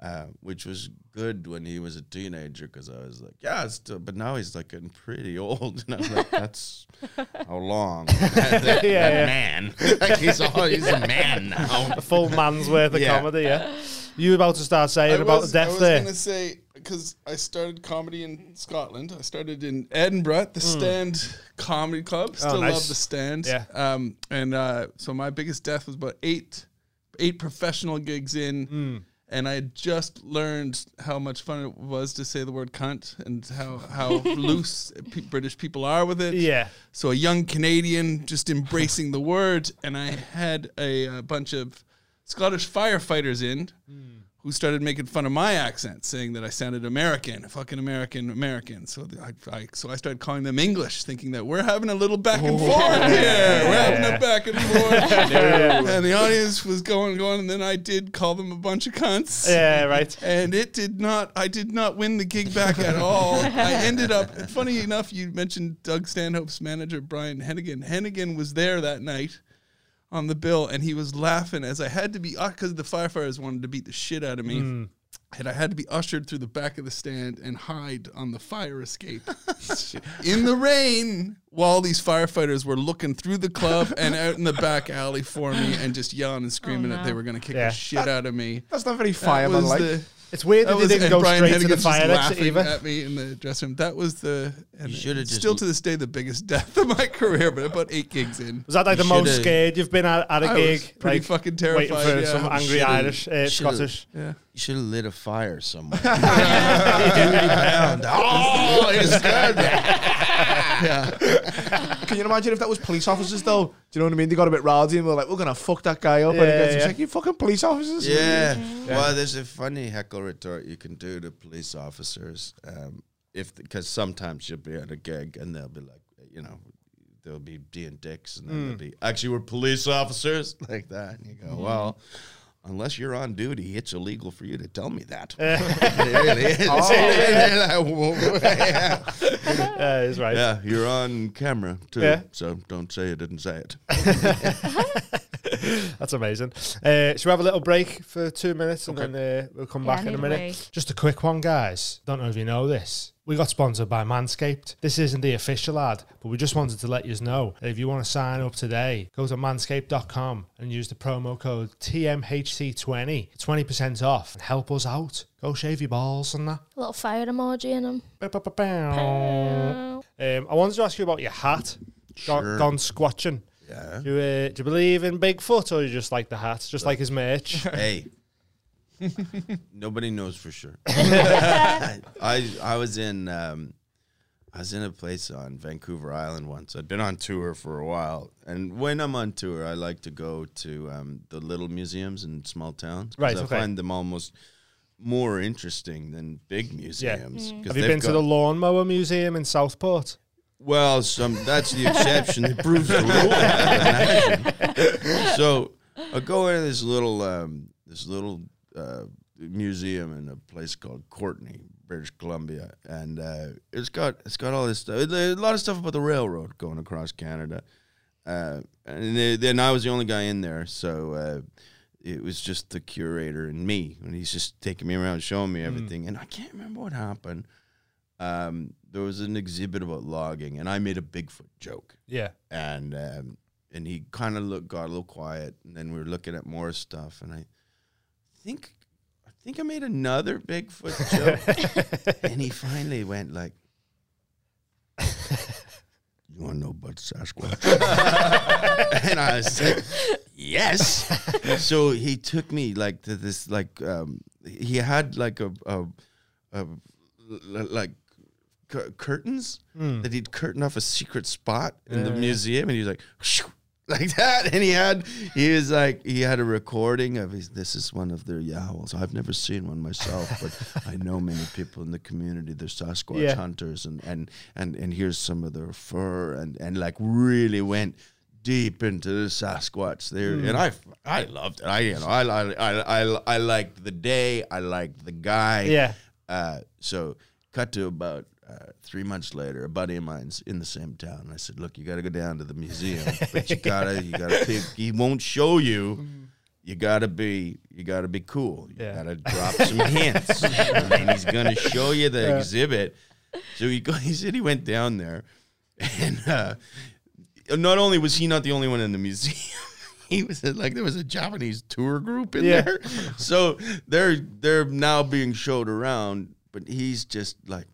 uh, which was good when he was a teenager because I was like, yeah, it's still, but now he's like getting pretty [LAUGHS] old, and I was like, that's how long? [LAUGHS] that, that yeah. man, [LAUGHS] like he's all, he's a man now. A full man's worth of Yeah. comedy, yeah. You were about to start saying about the death there. I death was there. gonna say because I started comedy in Scotland. I started in Edinburgh at the Stand Comedy Club. Still Hmm. Oh, nice. love the Stand. Yeah. Um, and uh, so my biggest death was about eight, eight professional gigs in, Hmm. And I had just learned how much fun it was to say the word cunt and how how [LAUGHS] loose pe- British people are with it. Yeah. So a young Canadian just embracing the word, and I had a, uh bunch of Scottish firefighters in who started making fun of my accent, saying that I sounded American, fucking American, American. So I, I so I started calling them English, thinking that we're having a little back and forth [LAUGHS] here. We're having a back and forth. [LAUGHS] And the audience was going, going, and then I did call them a bunch of cunts Yeah, right. and it did not i did not win the gig back at all i ended up funny enough you mentioned doug stanhope's manager brian hennigan hennigan was there that night on the bill and he was laughing as i had to be uh, because the firefighters wanted to beat the shit out of me mm. and I had to be ushered through the back of the stand and hide on the fire escape [LAUGHS] in the rain while these firefighters were looking through the club [LAUGHS] and out in the back alley for me and just yelling and screaming that oh, no. they were going to kick Yeah. the shit out of me. that's not very That fireman like It's weird that, that they was, didn't and go Brian straight to the Hennigan's fire just exit laughing either. at me in the dressing room. That was the and it's still to this day the biggest [LAUGHS] death of my career, but about eight gigs in. Was that like You the most should've- scared you've been at, at a I gig? was pretty like, fucking waiting terrified. for yeah. some angry Should've- Irish, uh, Scottish. yeah. You should have lit a fire somewhere. [LAUGHS] [LAUGHS] pound. Oh, he's good. [LAUGHS] can you imagine if that was police officers though do you know what I mean they got a bit rowdy and we're like we're gonna fuck that guy up and he Yeah, gets yeah. like you fucking police officers Yeah. Well, there's a funny heckle retort you can do to police officers. Um, if because sometimes you'll be at a gig and they'll be like, you know, there'll be D and Dicks, and then there'll be actually we're police officers [LAUGHS] like that. And you go, well, unless you're on duty, it's illegal for you to tell me that. [LAUGHS] [LAUGHS] it really is. yeah. Yeah, he's right. Yeah, you're on camera too, Yeah. so don't say you didn't say it. [LAUGHS] That's amazing. Uh, should we have a little break for two minutes and then uh, we'll come Yeah, back in a need a minute? Just a quick one, guys. Don't know if you know this. We got sponsored by Manscaped. This isn't the official ad, but we just wanted to let you know that if you want to sign up today, go to manscaped.com and use the promo code TMHC20 for 20% off and help us out. Go shave your balls and that. A little fire emoji in them. Um, I wanted to ask you about your hat. Go- Sure. Gone squatching. Yeah. Do you, uh, do you believe in Bigfoot or you just like the hat? Just like his merch? Hey. [LAUGHS] [LAUGHS] Nobody knows for sure. [LAUGHS] I I was in um, I was in a place on Vancouver Island once. I'd been on tour for a while, and when I'm on tour, I like to go to um, the little museums in small towns. Right, I okay. find them almost more interesting than big museums. 'cause Have you they've been to the Lawnmower Museum in Southport? Well, some that's the exception that proves the rule. [LAUGHS] So I go into this little um, this little uh, museum in a place called Courtenay, British Columbia, and uh, it's got it's got all this stuff. A lot of stuff about the railroad going across Canada. Uh, and then- then I was the only guy in there, so. Uh, it was just the curator and me, and he's just taking me around, showing me everything. And I can't remember what happened um, there was an exhibit about logging, and I made a Bigfoot joke, Yeah. and um, and he kind of looked got a little quiet, and then we were looking at more stuff, and I think I think I made another Bigfoot joke, [LAUGHS] and he finally went like. You want to know about Sasquatch? [LAUGHS] and I was like, yes. so he took me like to this like um, he had like a, a, like cu- curtains that he'd curtain off a secret spot in the Yeah, yeah. museum, and he was like. Like that, and he had he was like he had a recording of his. This is one of their yowls. I've never seen one myself, but I know many people in the community. They're Sasquatch Yeah. hunters, and and and and here's some of their fur, and and like really went deep into the Sasquatch there, and I I loved it. I you know I I I I, I liked the day. I liked the guy. Yeah. Uh, so cut to about uh, three months later, a buddy of mine's in the same town. And I said, "Look, you got to go down to the museum, [LAUGHS] but you gotta, you gotta pick. He won't show you. You gotta be, you gotta be cool. You Yeah. gotta drop some hints, [LAUGHS] and he's gonna show you the Yeah. exhibit." So he go, [LAUGHS] he said he went down there, and uh, not only was he not the only one in the museum. He was like there was a Japanese tour group in Yeah. there, so they're they're now being showed around, but he's just like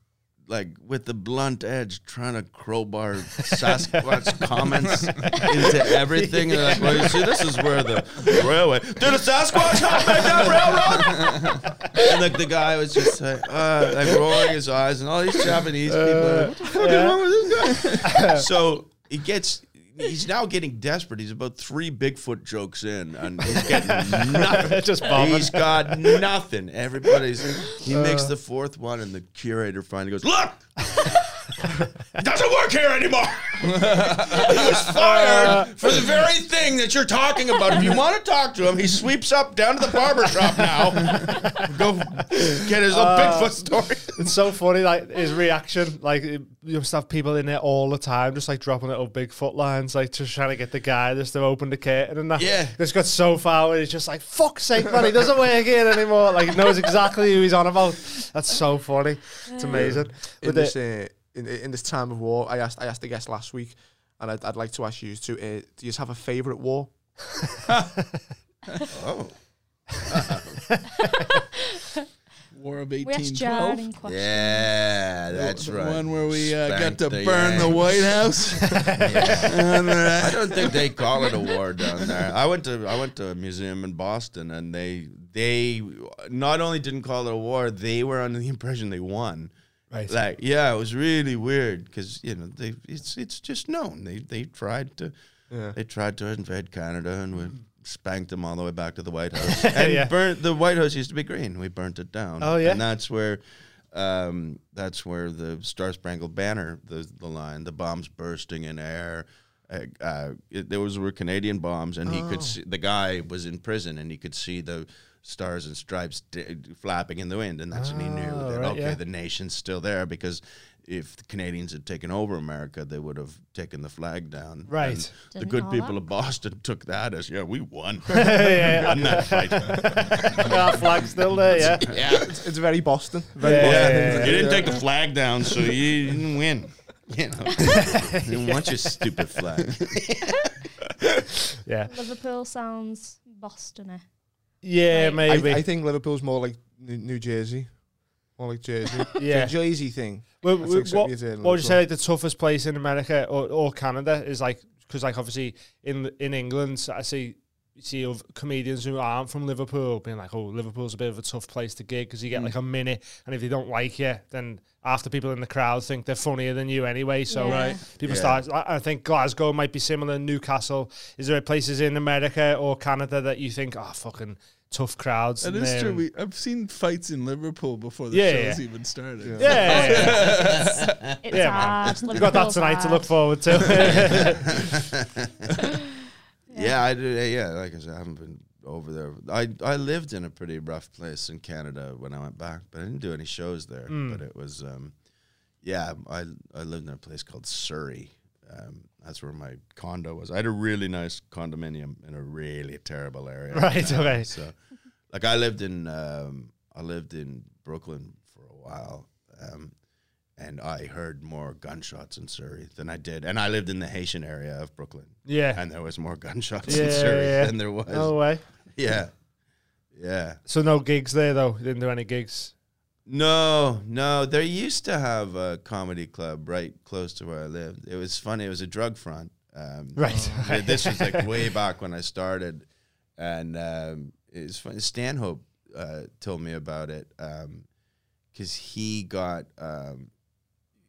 like with the blunt edge trying to crowbar [LAUGHS] Sasquatch comments into [LAUGHS] everything. And like, well, you see, this is where the railway. [LAUGHS] Did a Sasquatch help make that railroad? and like the guy was just like, uh, like rolling his eyes, and all these Japanese people. Are like, what the fuck is wrong with this guy? so he gets. He's now getting desperate. He's about three Bigfoot jokes in, and he's [LAUGHS] getting nothing. [LAUGHS] Just bombing. He's got nothing. Everybody's. He makes uh. the fourth one, and the curator finally goes, "Look, it doesn't work here anymore." [LAUGHS] he was fired for the very thing that you're talking about. If you want to talk to him, he sweeps up down to the barber shop now. Go get his little Bigfoot story. It's so funny, like his reaction. Like you must have people in there all the time, just like dropping little Bigfoot lines, like just trying to get the guy just to open the curtain and that. Yeah. it's got so far where he's just like, "Fuck's sake, man, he doesn't work here anymore." Like he knows exactly who he's on about. That's so funny. It's amazing. in With this the- uh, in, in this time of war, I asked I asked the guest last week, and I'd, I'd like to ask you to. Uh, do you have a favourite war? [LAUGHS] Oh, [LAUGHS] War of We asked Jared 1812. in question. yeah, that's the right. one where we uh, got Spanked to the burn the Yanks. White House. [LAUGHS] And, uh, I don't think they call it a war down there. I went to I went to a museum in Boston, and they they not only didn't call it a war, they were under the impression they won. Right. Like, yeah, it was really weird because you know they it's it's just known they they tried to Yeah. they tried to invade Canada and we spanked them all the way back to the White [LAUGHS] House and Yeah. burnt the White House used to be green. We burnt it down. Oh, yeah? and that's where um, that's where the Star Spangled Banner, the the line, the bombs bursting in air. Uh, uh, it, those were Canadian bombs, and he Oh. could see the guy was in prison, and he could see the stars and stripes d- flapping in the wind, and that's when he knew Oh, that right, okay, yeah. the nation's still there because. If the Canadians had taken over America, they would have taken the flag down. Right. And the good people that. of Boston took that as, yeah, we won. [LAUGHS] [LAUGHS] yeah, won that fight. [LAUGHS] Our flag's still there, yeah. yeah. It's, it's very Boston. Very Yeah, Boston. yeah, yeah, You didn't take the flag down, so you didn't win. You know, you want your stupid flag. Yeah, Liverpool sounds Bostony. Yeah, Right. maybe. I, I think Liverpool's more like New, New Jersey. More like Jersey. [LAUGHS] Yeah. The Jersey thing. Well, I w- think so, what, you what would you say like the toughest place in America or, or Canada is like because like obviously in in England I see see of comedians who aren't from Liverpool being like oh Liverpool's a bit of a tough place to gig because you Mm. get like a minute and if they don't like you then after people in the crowd think they're funnier than you anyway so Yeah. Right. people Yeah. start I I think Glasgow might be similar Newcastle is there places in America or Canada that you think oh fucking tough crowds That in true. We, I've seen fights in Liverpool before the Yeah, show's yeah. even started. yeah, [LAUGHS] yeah, yeah. It's Yeah, man. hard. We've got that Liverpool's tonight to look forward to. [LAUGHS] [LAUGHS] Yeah, I did. Yeah, like I said, I haven't been over there. I I lived in a pretty rough place in Canada when I went back, but I didn't do any shows there. Mm. But it was, um, yeah, I I lived in a place called Surrey. Um, that's where my condo was. I had a really nice condominium in a really terrible area. [LAUGHS] Right, Um, okay. So, like, I lived in um, I lived in Brooklyn for a while. Um, and I heard more gunshots in Surrey than I did. And I lived in the Haitian area of Brooklyn yeah. and there was more gunshots Yeah, in Surrey yeah. than there was. No way. Yeah, yeah. So no gigs there though. Didn't do any gigs. No, no. They used to have a comedy club right close to where I lived. It was funny. It was a drug front. Um, [LAUGHS] Right. this was like way back when I started, and um, it was funny. Stanhope uh, told me about it because he got. Um,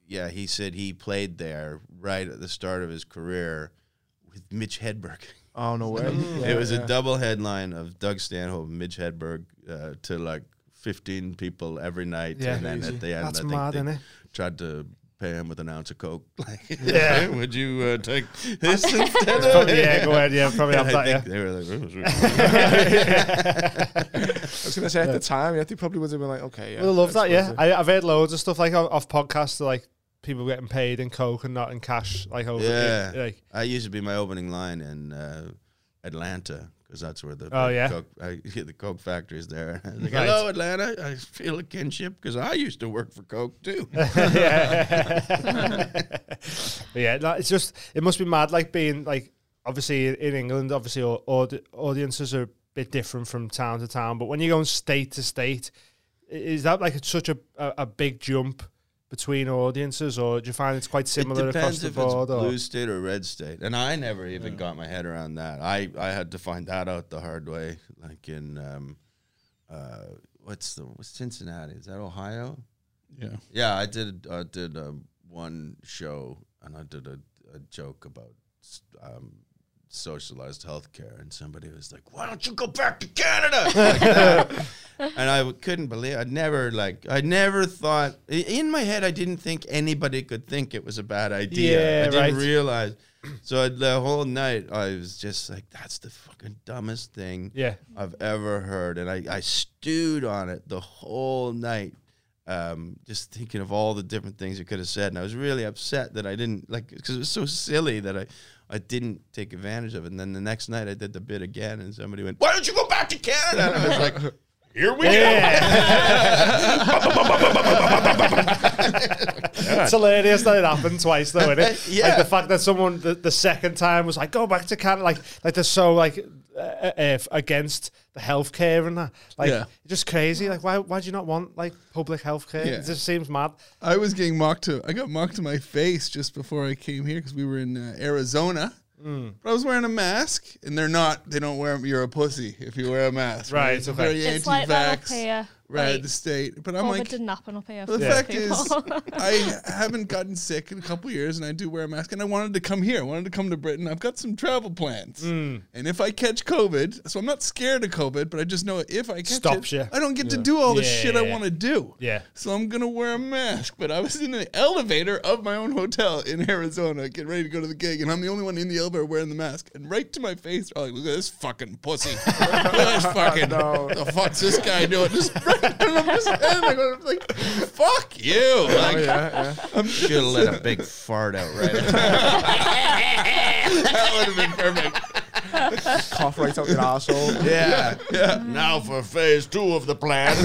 yeah, he said he played there right at the start of his career with Mitch Hedberg. Oh, no [LAUGHS] way. it was Yeah. a double headline of Doug Stanhope and Mitch Hedberg uh, to like 15 people every night. Yeah. and then Crazy. at the end, That's I think mad, they tried to pay him with an ounce of coke. [LAUGHS] Like, Yeah. [LAUGHS] would you uh, take this instead of Probably, yeah, go ahead. Yeah, probably And have I that. think Yeah. they were like, "Oh, I was going to say at the time, yeah, they probably would have been like, okay, yeah. We'll love I that. Yeah, I, I've heard loads of stuff like off, off podcasts, like people getting paid in coke and not in cash. Like over, Yeah. like I used to be my opening line in uh, Atlanta because that's where the Oh, yeah? coke, [LAUGHS] I, the coke factory is there. [LAUGHS] Like, Right. Hello, Atlanta. I feel a kinship because I used to work for Coke too. [LAUGHS] yeah, yeah. No, it's just it must be mad. Like being like obviously in England, obviously au- aud- audiences are a bit different from town to town. But when you're going state to state, is that like such a, a, a big jump between audiences, or do you find it's quite similar it across depends the if board? it's Or? blue state or red state, and I never even got my head around that. I I had to find that out the hard way. Like in um, uh, what's the what's Cincinnati? Is that Ohio? Yeah. Yeah, I did. I did um, one show, and I did a, a joke about um, socialized healthcare, and somebody was like, "Why don't you go back to Canada?" Like [LAUGHS] and I w- couldn't believe. I never like. I never thought in my head. I didn't think anybody could think it was a bad idea. Yeah, I didn't right. realize. So I, the whole night, I was just like, "That's the fucking dumbest thing." Yeah, I've ever heard, and I, I stewed on it the whole night, um, just thinking of all the different things you could have said, and I was really upset that I didn't like because it was so silly that I, I didn't take advantage of it. And then the next night I did the bit again, and somebody went, "Why don't you go back to Canada?" And I was like. [LAUGHS] Here we go. [LAUGHS] it's hilarious that it happened twice, though, isn't it? [LAUGHS] Yeah. Like the fact that someone the, the second time was like, "Go back to Canada," like like they're so like uh, uh, against the healthcare and that. Like, Yeah. it's just crazy. Like, why why do you not want like public healthcare? Yeah. It just seems mad. I was getting mocked to. I got mocked to my face just before I came here because we were in uh, Arizona. Mm. But I was wearing a mask, and they're not. They don't wear. You're a pussy if you wear a mask. Right, It's okay. Very It's like that up anti-vax. here. Red Like, the state. But I'm COVID like, didn't happen up here. the for Yeah. fact people. is, [LAUGHS] I haven't gotten sick in a couple years, and I do wear a mask. And I wanted to come here. I wanted to come to Britain. I've got some travel plans. Mm. And if I catch COVID, so I'm not scared of COVID, but I just know if I catch Stops it, you. I don't get to do all the Yeah, shit yeah, I want to do. Yeah. So I'm gonna wear a mask. But I was in the elevator of my own hotel in Arizona, getting ready to go to the gig, and I'm the only one in the elevator wearing the mask. And right to my face, they're like, "Look at this fucking pussy! Look at this fucking [LAUGHS] the fuck's this guy doing?" Just [LAUGHS] and I'm just and I'm going, like, "Fuck you!" Oh, Like, yeah, yeah. Should have let a big fart out right. [LAUGHS] that would have been perfect. Cough right out your asshole. yeah, yeah. Now for phase two of the plan. [LAUGHS]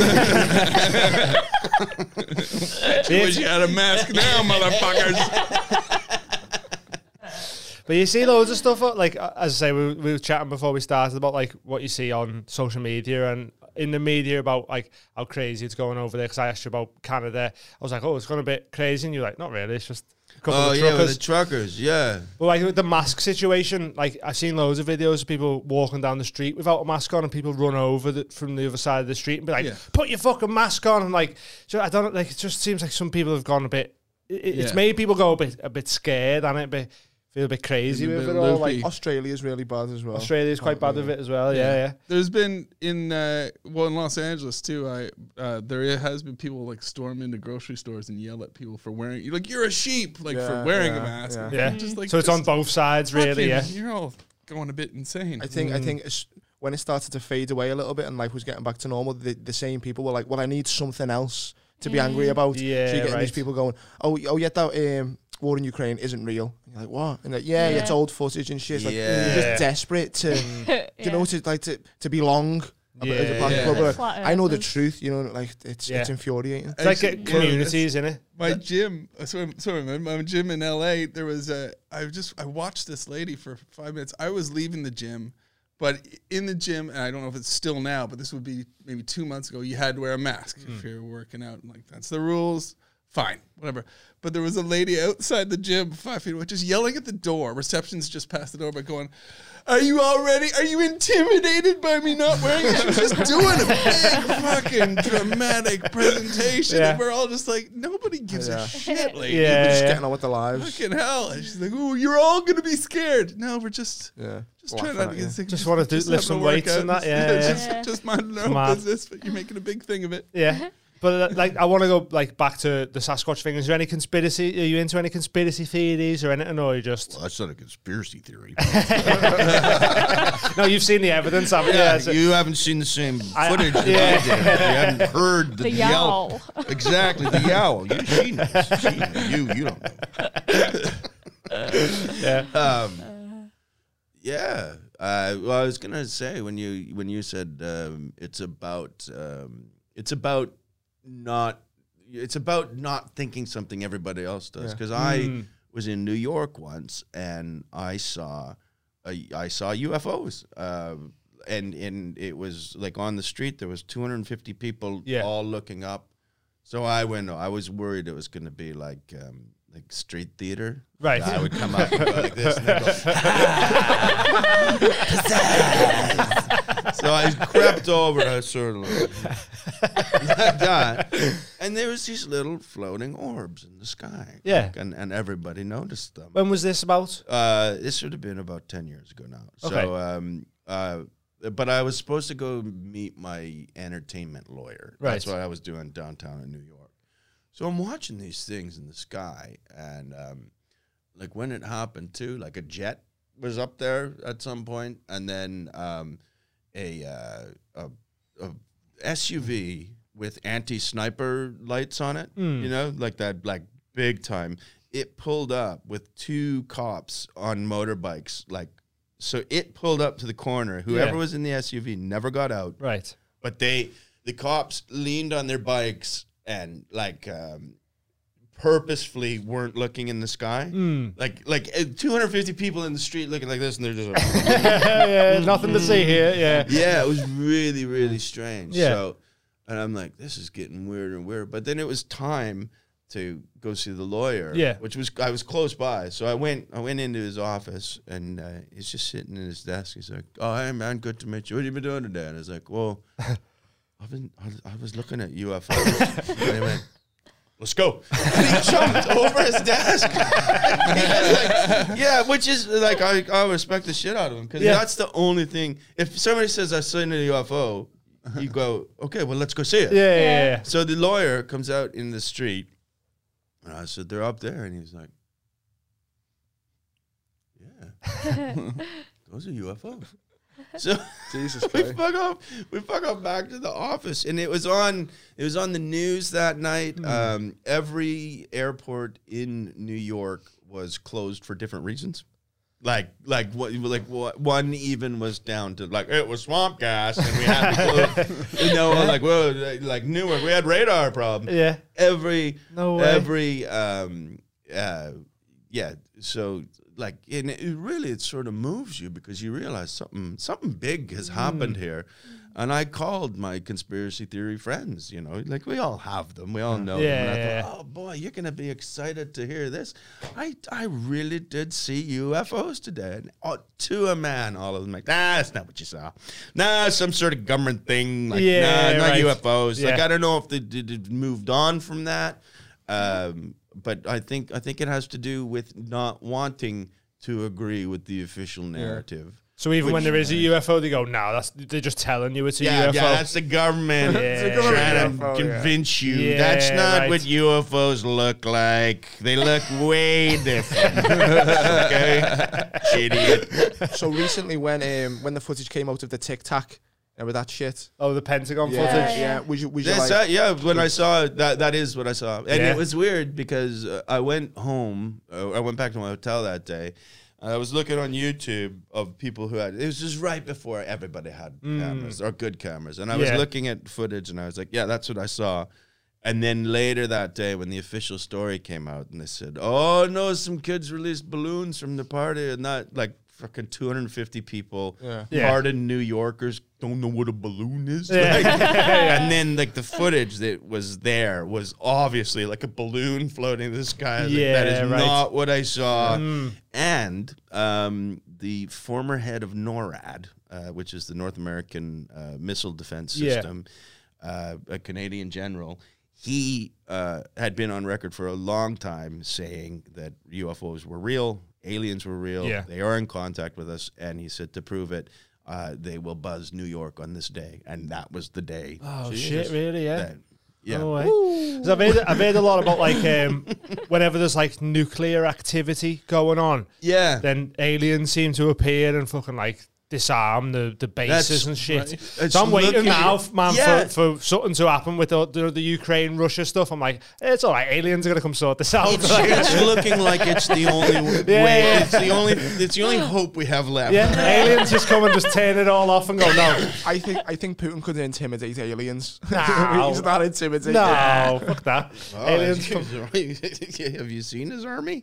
Wish you had a mask now, motherfuckers. But you see loads of stuff, like, uh, as I say, we, we were chatting before we started about, like, what you see on social media and in the media about, like, how crazy it's going over there. Because I asked you about Canada. I was like, oh, it's going a bit crazy. And you're like, not really. It's just a couple oh of yeah, truckers. with the truckers. Yeah. But like with the mask situation, like I've seen loads of videos of people walking down the street without a mask on, and people run over the, from the other side of the street and be like, Yeah. "Put your fucking mask on!" And like, so I don't like. It just seems like some people have gone a bit. It, it's Yeah. made people go a bit a bit scared, and it be, feel a bit crazy with it all. loopy. Like Australia's really bad as well. Australia's quite bad with it as well. Yeah, yeah. There's been in uh, well in Los Angeles too. I uh, there has been people like storm into grocery stores and yell at people for wearing like you're a sheep like for Yeah, wearing a mask. yeah. Yeah. Just like so it's on both sides, really. Yeah. You're all going a bit insane. I think I think it's, when it started to fade away a little bit and life was getting back to normal, the, the same people were like, "Well, I need something else to be angry about." Yeah, so you're getting these people going, "Oh, oh, yeah, that um, war in Ukraine isn't real." And you're like, "What?" And like, "Yeah, Yeah. it's old footage and shit." It's Like, Yeah. you're just desperate to, [LAUGHS] you know, to like to, to belong. a as a Yeah, black yeah. people, I know the truth. You know, like it's Yeah. it's infuriating. It's like Actually, uh, yeah, communities, in it? my gym uh, sorry, sorry man my gym in la there was a i just i watched this lady for five minutes i was leaving the gym but in the gym and i don't know if it's still now but this would be maybe two months ago you had to wear a mask if you're working out and like that's the rules fine whatever but there was a lady outside the gym five feet away just yelling at the door reception's just past the door but going are you already? Are you intimidated by me not wearing it? She was just doing a big [LAUGHS] fucking dramatic presentation, Yeah. and we're all just like, nobody gives Yeah. a shit, lady. Yeah, We're just yeah. getting on with their lives. Fucking hell. And she's like, oh, you're all going to be scared. No, we're just. Yeah, Just trying not to get sick. Just wanna do- lift having some a weights and that, Just- yeah, yeah. [LAUGHS] Just, Yeah. just minding our own Mad. business, but you're making a big thing of it. Yeah. But uh, like, I want to go like back to the Sasquatch thing. Is there any conspiracy? Are you into any conspiracy theories or anything, or you just Well, that's not a conspiracy theory. [LAUGHS] [LAUGHS] no? You've seen the evidence, haven't you? yeah, Yeah, so- you haven't seen the same I- footage that yeah. I did. You haven't [LAUGHS] heard the, The yowl. yowl. Exactly, the yowl. You, she knows. She knows. You, you don't know. yeah. Um, yeah. Uh, well, I was gonna say when you when you said um, it's about um, it's about not it's about not thinking something everybody else does Yeah. because I Mm. was in New York once and I saw a, I saw UFOs uh, and and it was like on the street there was 250 people Yeah. all looking up so I went I was worried it was going to be like um, like street theater Right. I would come up and like this and they'd go, [LAUGHS] [LAUGHS] [LAUGHS] so I crept over sort of like that. And there was these little floating orbs in the sky. Yeah. And, and everybody noticed them. When was this about? Uh, this would have been about 10 years ago now. Okay. So, um, uh, but I was supposed to go meet my entertainment lawyer. Right. That's what I was doing downtown in New York. So I'm watching these things in the sky, and um, like when it happened too, like a jet was up there at some point, and then um, a, uh, a a SUV with anti-sniper lights on it. You know, like that, like big time. It pulled up with two cops on motorbikes, like. So it pulled up to the corner. Whoever Yeah. was in the SUV never got out Right. but they the cops leaned on their bikes and like um, purposefully weren't looking in the sky Mm. like like uh, 250 people in the street looking like this and they're just like, [LAUGHS] yeah, nothing to see here. Yeah. yeah it was really really strange Yeah. so and i'm like this is getting weirder and weirder but then it was time to go see the lawyer Yeah. which was i was close by so i went i went into his office and uh, he's just sitting in his desk he's like oh hey man good to meet you what have you been doing today and i was like well [LAUGHS] I've been, I was- I was looking at UFOs. [LAUGHS] and he went, let's go. And [LAUGHS] he jumped over his desk. [LAUGHS] Like, yeah, which is like, I, I respect the shit out of him because Yeah. that's the only thing. If somebody says, I've seen a UFO, you go, okay, well, let's go see it. Yeah, yeah, yeah. So the lawyer comes out in the street, and I said, "They're up there," and he's like, "Yeah, [LAUGHS] those are UFOs." [LAUGHS] So Jesus [LAUGHS] we fuck off. We fuck off back to the office, and it was on. It was on the news that night. Hmm. Um, every airport in New York was closed for different reasons. Like, like what? Like what? One even was down to like it was swamp gas, and we had to close. [LAUGHS] you know, like well, like Newark, we had radar problem Yeah. every No way. every um uh yeah so like and it really it sort of moves you because you realize something something big has Mm. happened here. And i called my conspiracy theory friends you know like we all have them. We all know Yeah, them. And I yeah, thought, oh boy you're gonna be excited to hear this. I i really did see ufos today and oh, to a man all of them like nah that's not what you saw. Nah some sort of government thing like Yeah, nah not right. ufos like i don't know if they did moved on from that. Um, but I think I think it has to do with not wanting to agree with the official narrative. So even when there is a UFO, they go, "No, that's they're just telling you it's a Yeah, UFO." yeah, that's the government [LAUGHS] It's the government trying UFO, to yeah. convince you Yeah, that's not right. what UFOs look like. They look [LAUGHS] way different. okay, [LAUGHS] idiot. So recently, when um, when the footage came out of the Tic Tac, uh, with that shit, oh, the Pentagon yeah, footage. yeah, was you was you like, that, yeah, when I saw it, that, that is what I saw, and Yeah. it was weird because uh, I went home. Uh, I went back to my hotel that day. I was looking on YouTube of people who had. It was just right before everybody had cameras or good cameras, and I was Mm. Yeah. looking at footage, and I was like, "Yeah, that's what I saw." And then later that day, when the official story came out, and they said, "Oh no, some kids released balloons from the party," and that like fucking 250 people, Yeah. Yeah. hardened New Yorkers don't know what a balloon is. Yeah. Like, [LAUGHS] and then like the footage that was there was obviously like a balloon floating in the sky. I was like, that Yeah, is right. not what I saw. Mm. And um, the former head of NORAD, uh, which is the North American uh, Missile Defense Yeah. System, uh, a Canadian general, he uh, had been on record for a long time saying that UFOs were real, aliens were real, Yeah. they are in contact with us, and he said to prove it, uh, they will buzz New York on this day, and that was the day. Oh Jesus. shit! Really? Yeah. that- yeah. No way. 'Cause I've heard, I've heard a lot about like um, [LAUGHS] whenever there's like nuclear activity going on, yeah. then aliens seem to appear and fucking like disarm the, the bases That's and shit. right. So I'm waiting now, man, Yeah. for, for something to happen with the, the, the Ukraine Russia stuff. I'm like, it's all right. Aliens are gonna come sort this out. It's, Like, it's [LAUGHS] looking like it's the only way. Yeah. It's the only. It's the only hope we have left. yeah, aliens just come and just turn it all off and go, no, [COUGHS] I think I think Putin could intimidate aliens. [LAUGHS] No. He's not intimidating. no, fuck that. Oh, [LAUGHS] aliens come. have you seen his army?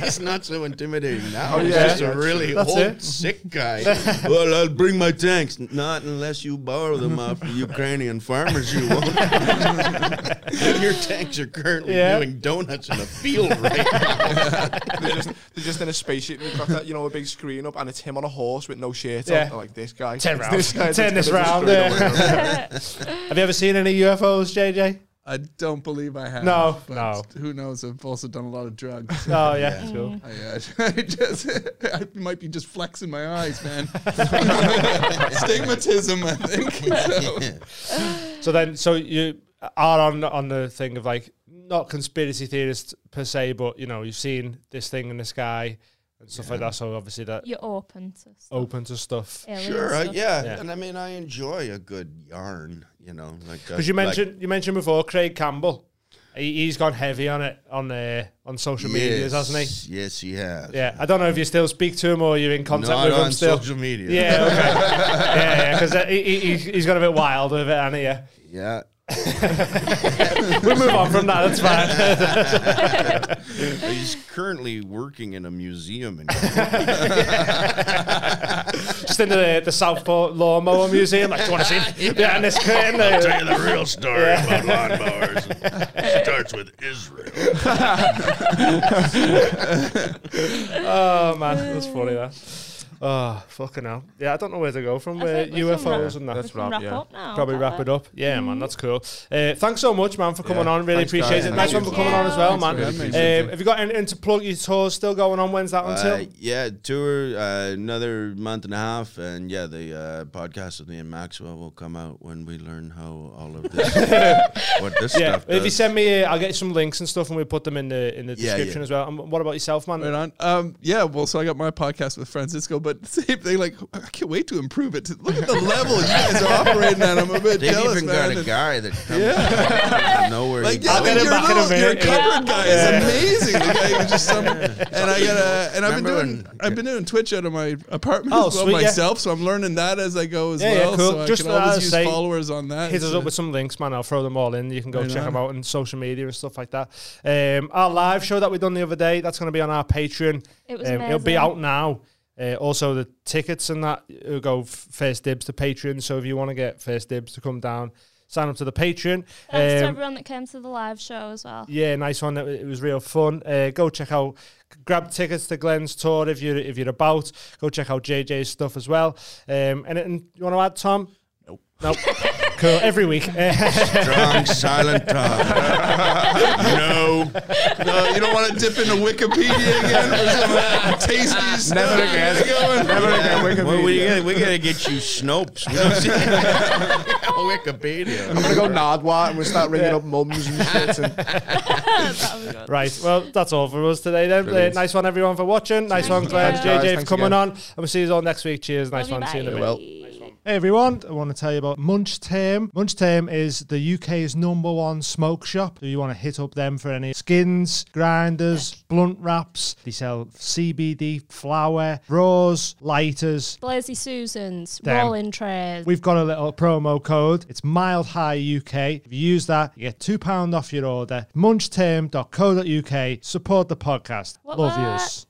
He's not so intimidating now. Oh, He's just a really That's old, it. sick guy. [LAUGHS] well, I'll bring my tanks. Not unless you borrow them [LAUGHS] off the Ukrainian farmers. You won't. [LAUGHS] Your tanks are currently Yeah. doing donuts in a field right now. they're, just, they're just in a spaceship. and They've got that, you know, a big screen up, and it's him on a horse with no shirt Yeah. on. Like this guy. Turn It's round. This guy Turn this round, yeah. Have you ever seen any UFOs, JJ? I don't believe I have. No, but no. Who knows? I've also done a lot of drugs. [LAUGHS] Oh yeah, cool. I, uh, [LAUGHS] I just, I might be just flexing my eyes, man. [LAUGHS] Stigmatism, I think. So, So then, so you are on on the thing of like not conspiracy theorists per se, but you know you've seen this thing in the sky and stuff like that. So obviously that You're open to stuff. open to stuff. alien Sure, I, yeah. Yeah. and I mean, I enjoy a good yarn. You know, like Because you mentioned you mentioned before Craig Campbell. He, he's gone heavy on it on uh, on social medias, hasn't he? Yes, he has. Yeah, I don't know if you still speak to him or you're in contact Not with him on still. social media. Yeah, okay. [LAUGHS] yeah, yeah, because uh, he, he, he's- he's got a bit wild with it, hasn't he? Yeah. [LAUGHS] yeah. We'll move on from that. That's fine. He's currently working in a museum in Just into the, the Southport Lawnmower Museum. Like, do you want to see yeah. behind this curtain? I'll tell you the real story about lawnmowers. It starts with Israel. [LAUGHS] oh man, that's funny. That. Oh, fucking hell. Yeah, I don't know where to go from I uh, think we can UFOs wrap- and that. Let's we can wrap, wrap yeah. up now. Probably can't wrap we? it up. Yeah, man, that's cool. Uh, thanks so much, man, for coming Yeah. on. Really Thanks, appreciate guys. it. Thank Nice you. one for coming on as well, man. Thanks for Um, having me. have you got anything to plug? Your tour's still going on. When's that until? Uh, yeah, tour uh, another month and a half, and yeah, the uh, podcast with me and Maxwell will come out when we learn how all of this, [LAUGHS] what this yeah, stuff if you does. send me, uh, I'll get some links and stuff, and we'll put them in the in the Yeah, description yeah. as well. And what about yourself, man? Right on. Um, yeah, well, so I got my podcast with Francisco, but [LAUGHS] same thing. Like, I can't wait to improve it. Look at the level you guys are operating at. I'm a bit [LAUGHS] They've jealous, even man. got a guy that comes yeah. nowhere. Like, he yeah, I'll goes. get your, a little, your minute. cupboard guy Yeah. is amazing. The guy who just some, [LAUGHS] and I got a, and I've been doing, when- I've been doing Twitch out of my apartment Oh, as well sweet, yeah. myself, so I'm learning that as I go as Yeah, yeah, well. cool. So I Just can always use say, followers on that. Hit us up with some links, man. I'll throw them all in. You can go Right check on. them out on social media and stuff like that. Um, our live show that we done the other day, that's going to be on our Patreon. It was Um, it'll be out now. Uh, also, the tickets and that go first dibs to Patreon. So if you want to get first dibs to come down, sign up to the Patreon. Thanks to Um, everyone that came to the live show as well. yeah, nice one. It, was real fun. Uh, go check out, grab tickets to Glenn's tour if you're if you're about. Go check out JJ's stuff as well. Um, anything you want to add, Tom? Nope. Nope. cool. Every week. [LAUGHS] Strong, silent Tom. [LAUGHS] no. No, you don't want to dip into Wikipedia again for some tasty stuff. Never again. Never again. Wikipedia. Well, we gotta, we gotta get you Snopes. We don't see [LAUGHS] Wikipedia. I'm gonna go Nardwuar and we'll start ringing up mums and shit. And that was good. Right, well, that's all for us today then. Uh, nice one, everyone, for watching. Nice one, Glenn, Thanks, JJ, for coming again. on. And we'll see you all next week. Cheers. Nice Love one. you, See you in a bit. Hey everyone, I want to tell you about Munch Term. Munch Term is the UK's number one smoke shop. So you want to hit up them for any skins, grinders, blunt wraps. They sell CBD flour, raws, lighters. Blazy Susans, Damn. rolling trays. We've got a little promo code. It's Mild High UK. If you use that, you get £2 off your order. Munchterm.co.uk. Support the podcast. What, Love what? yous.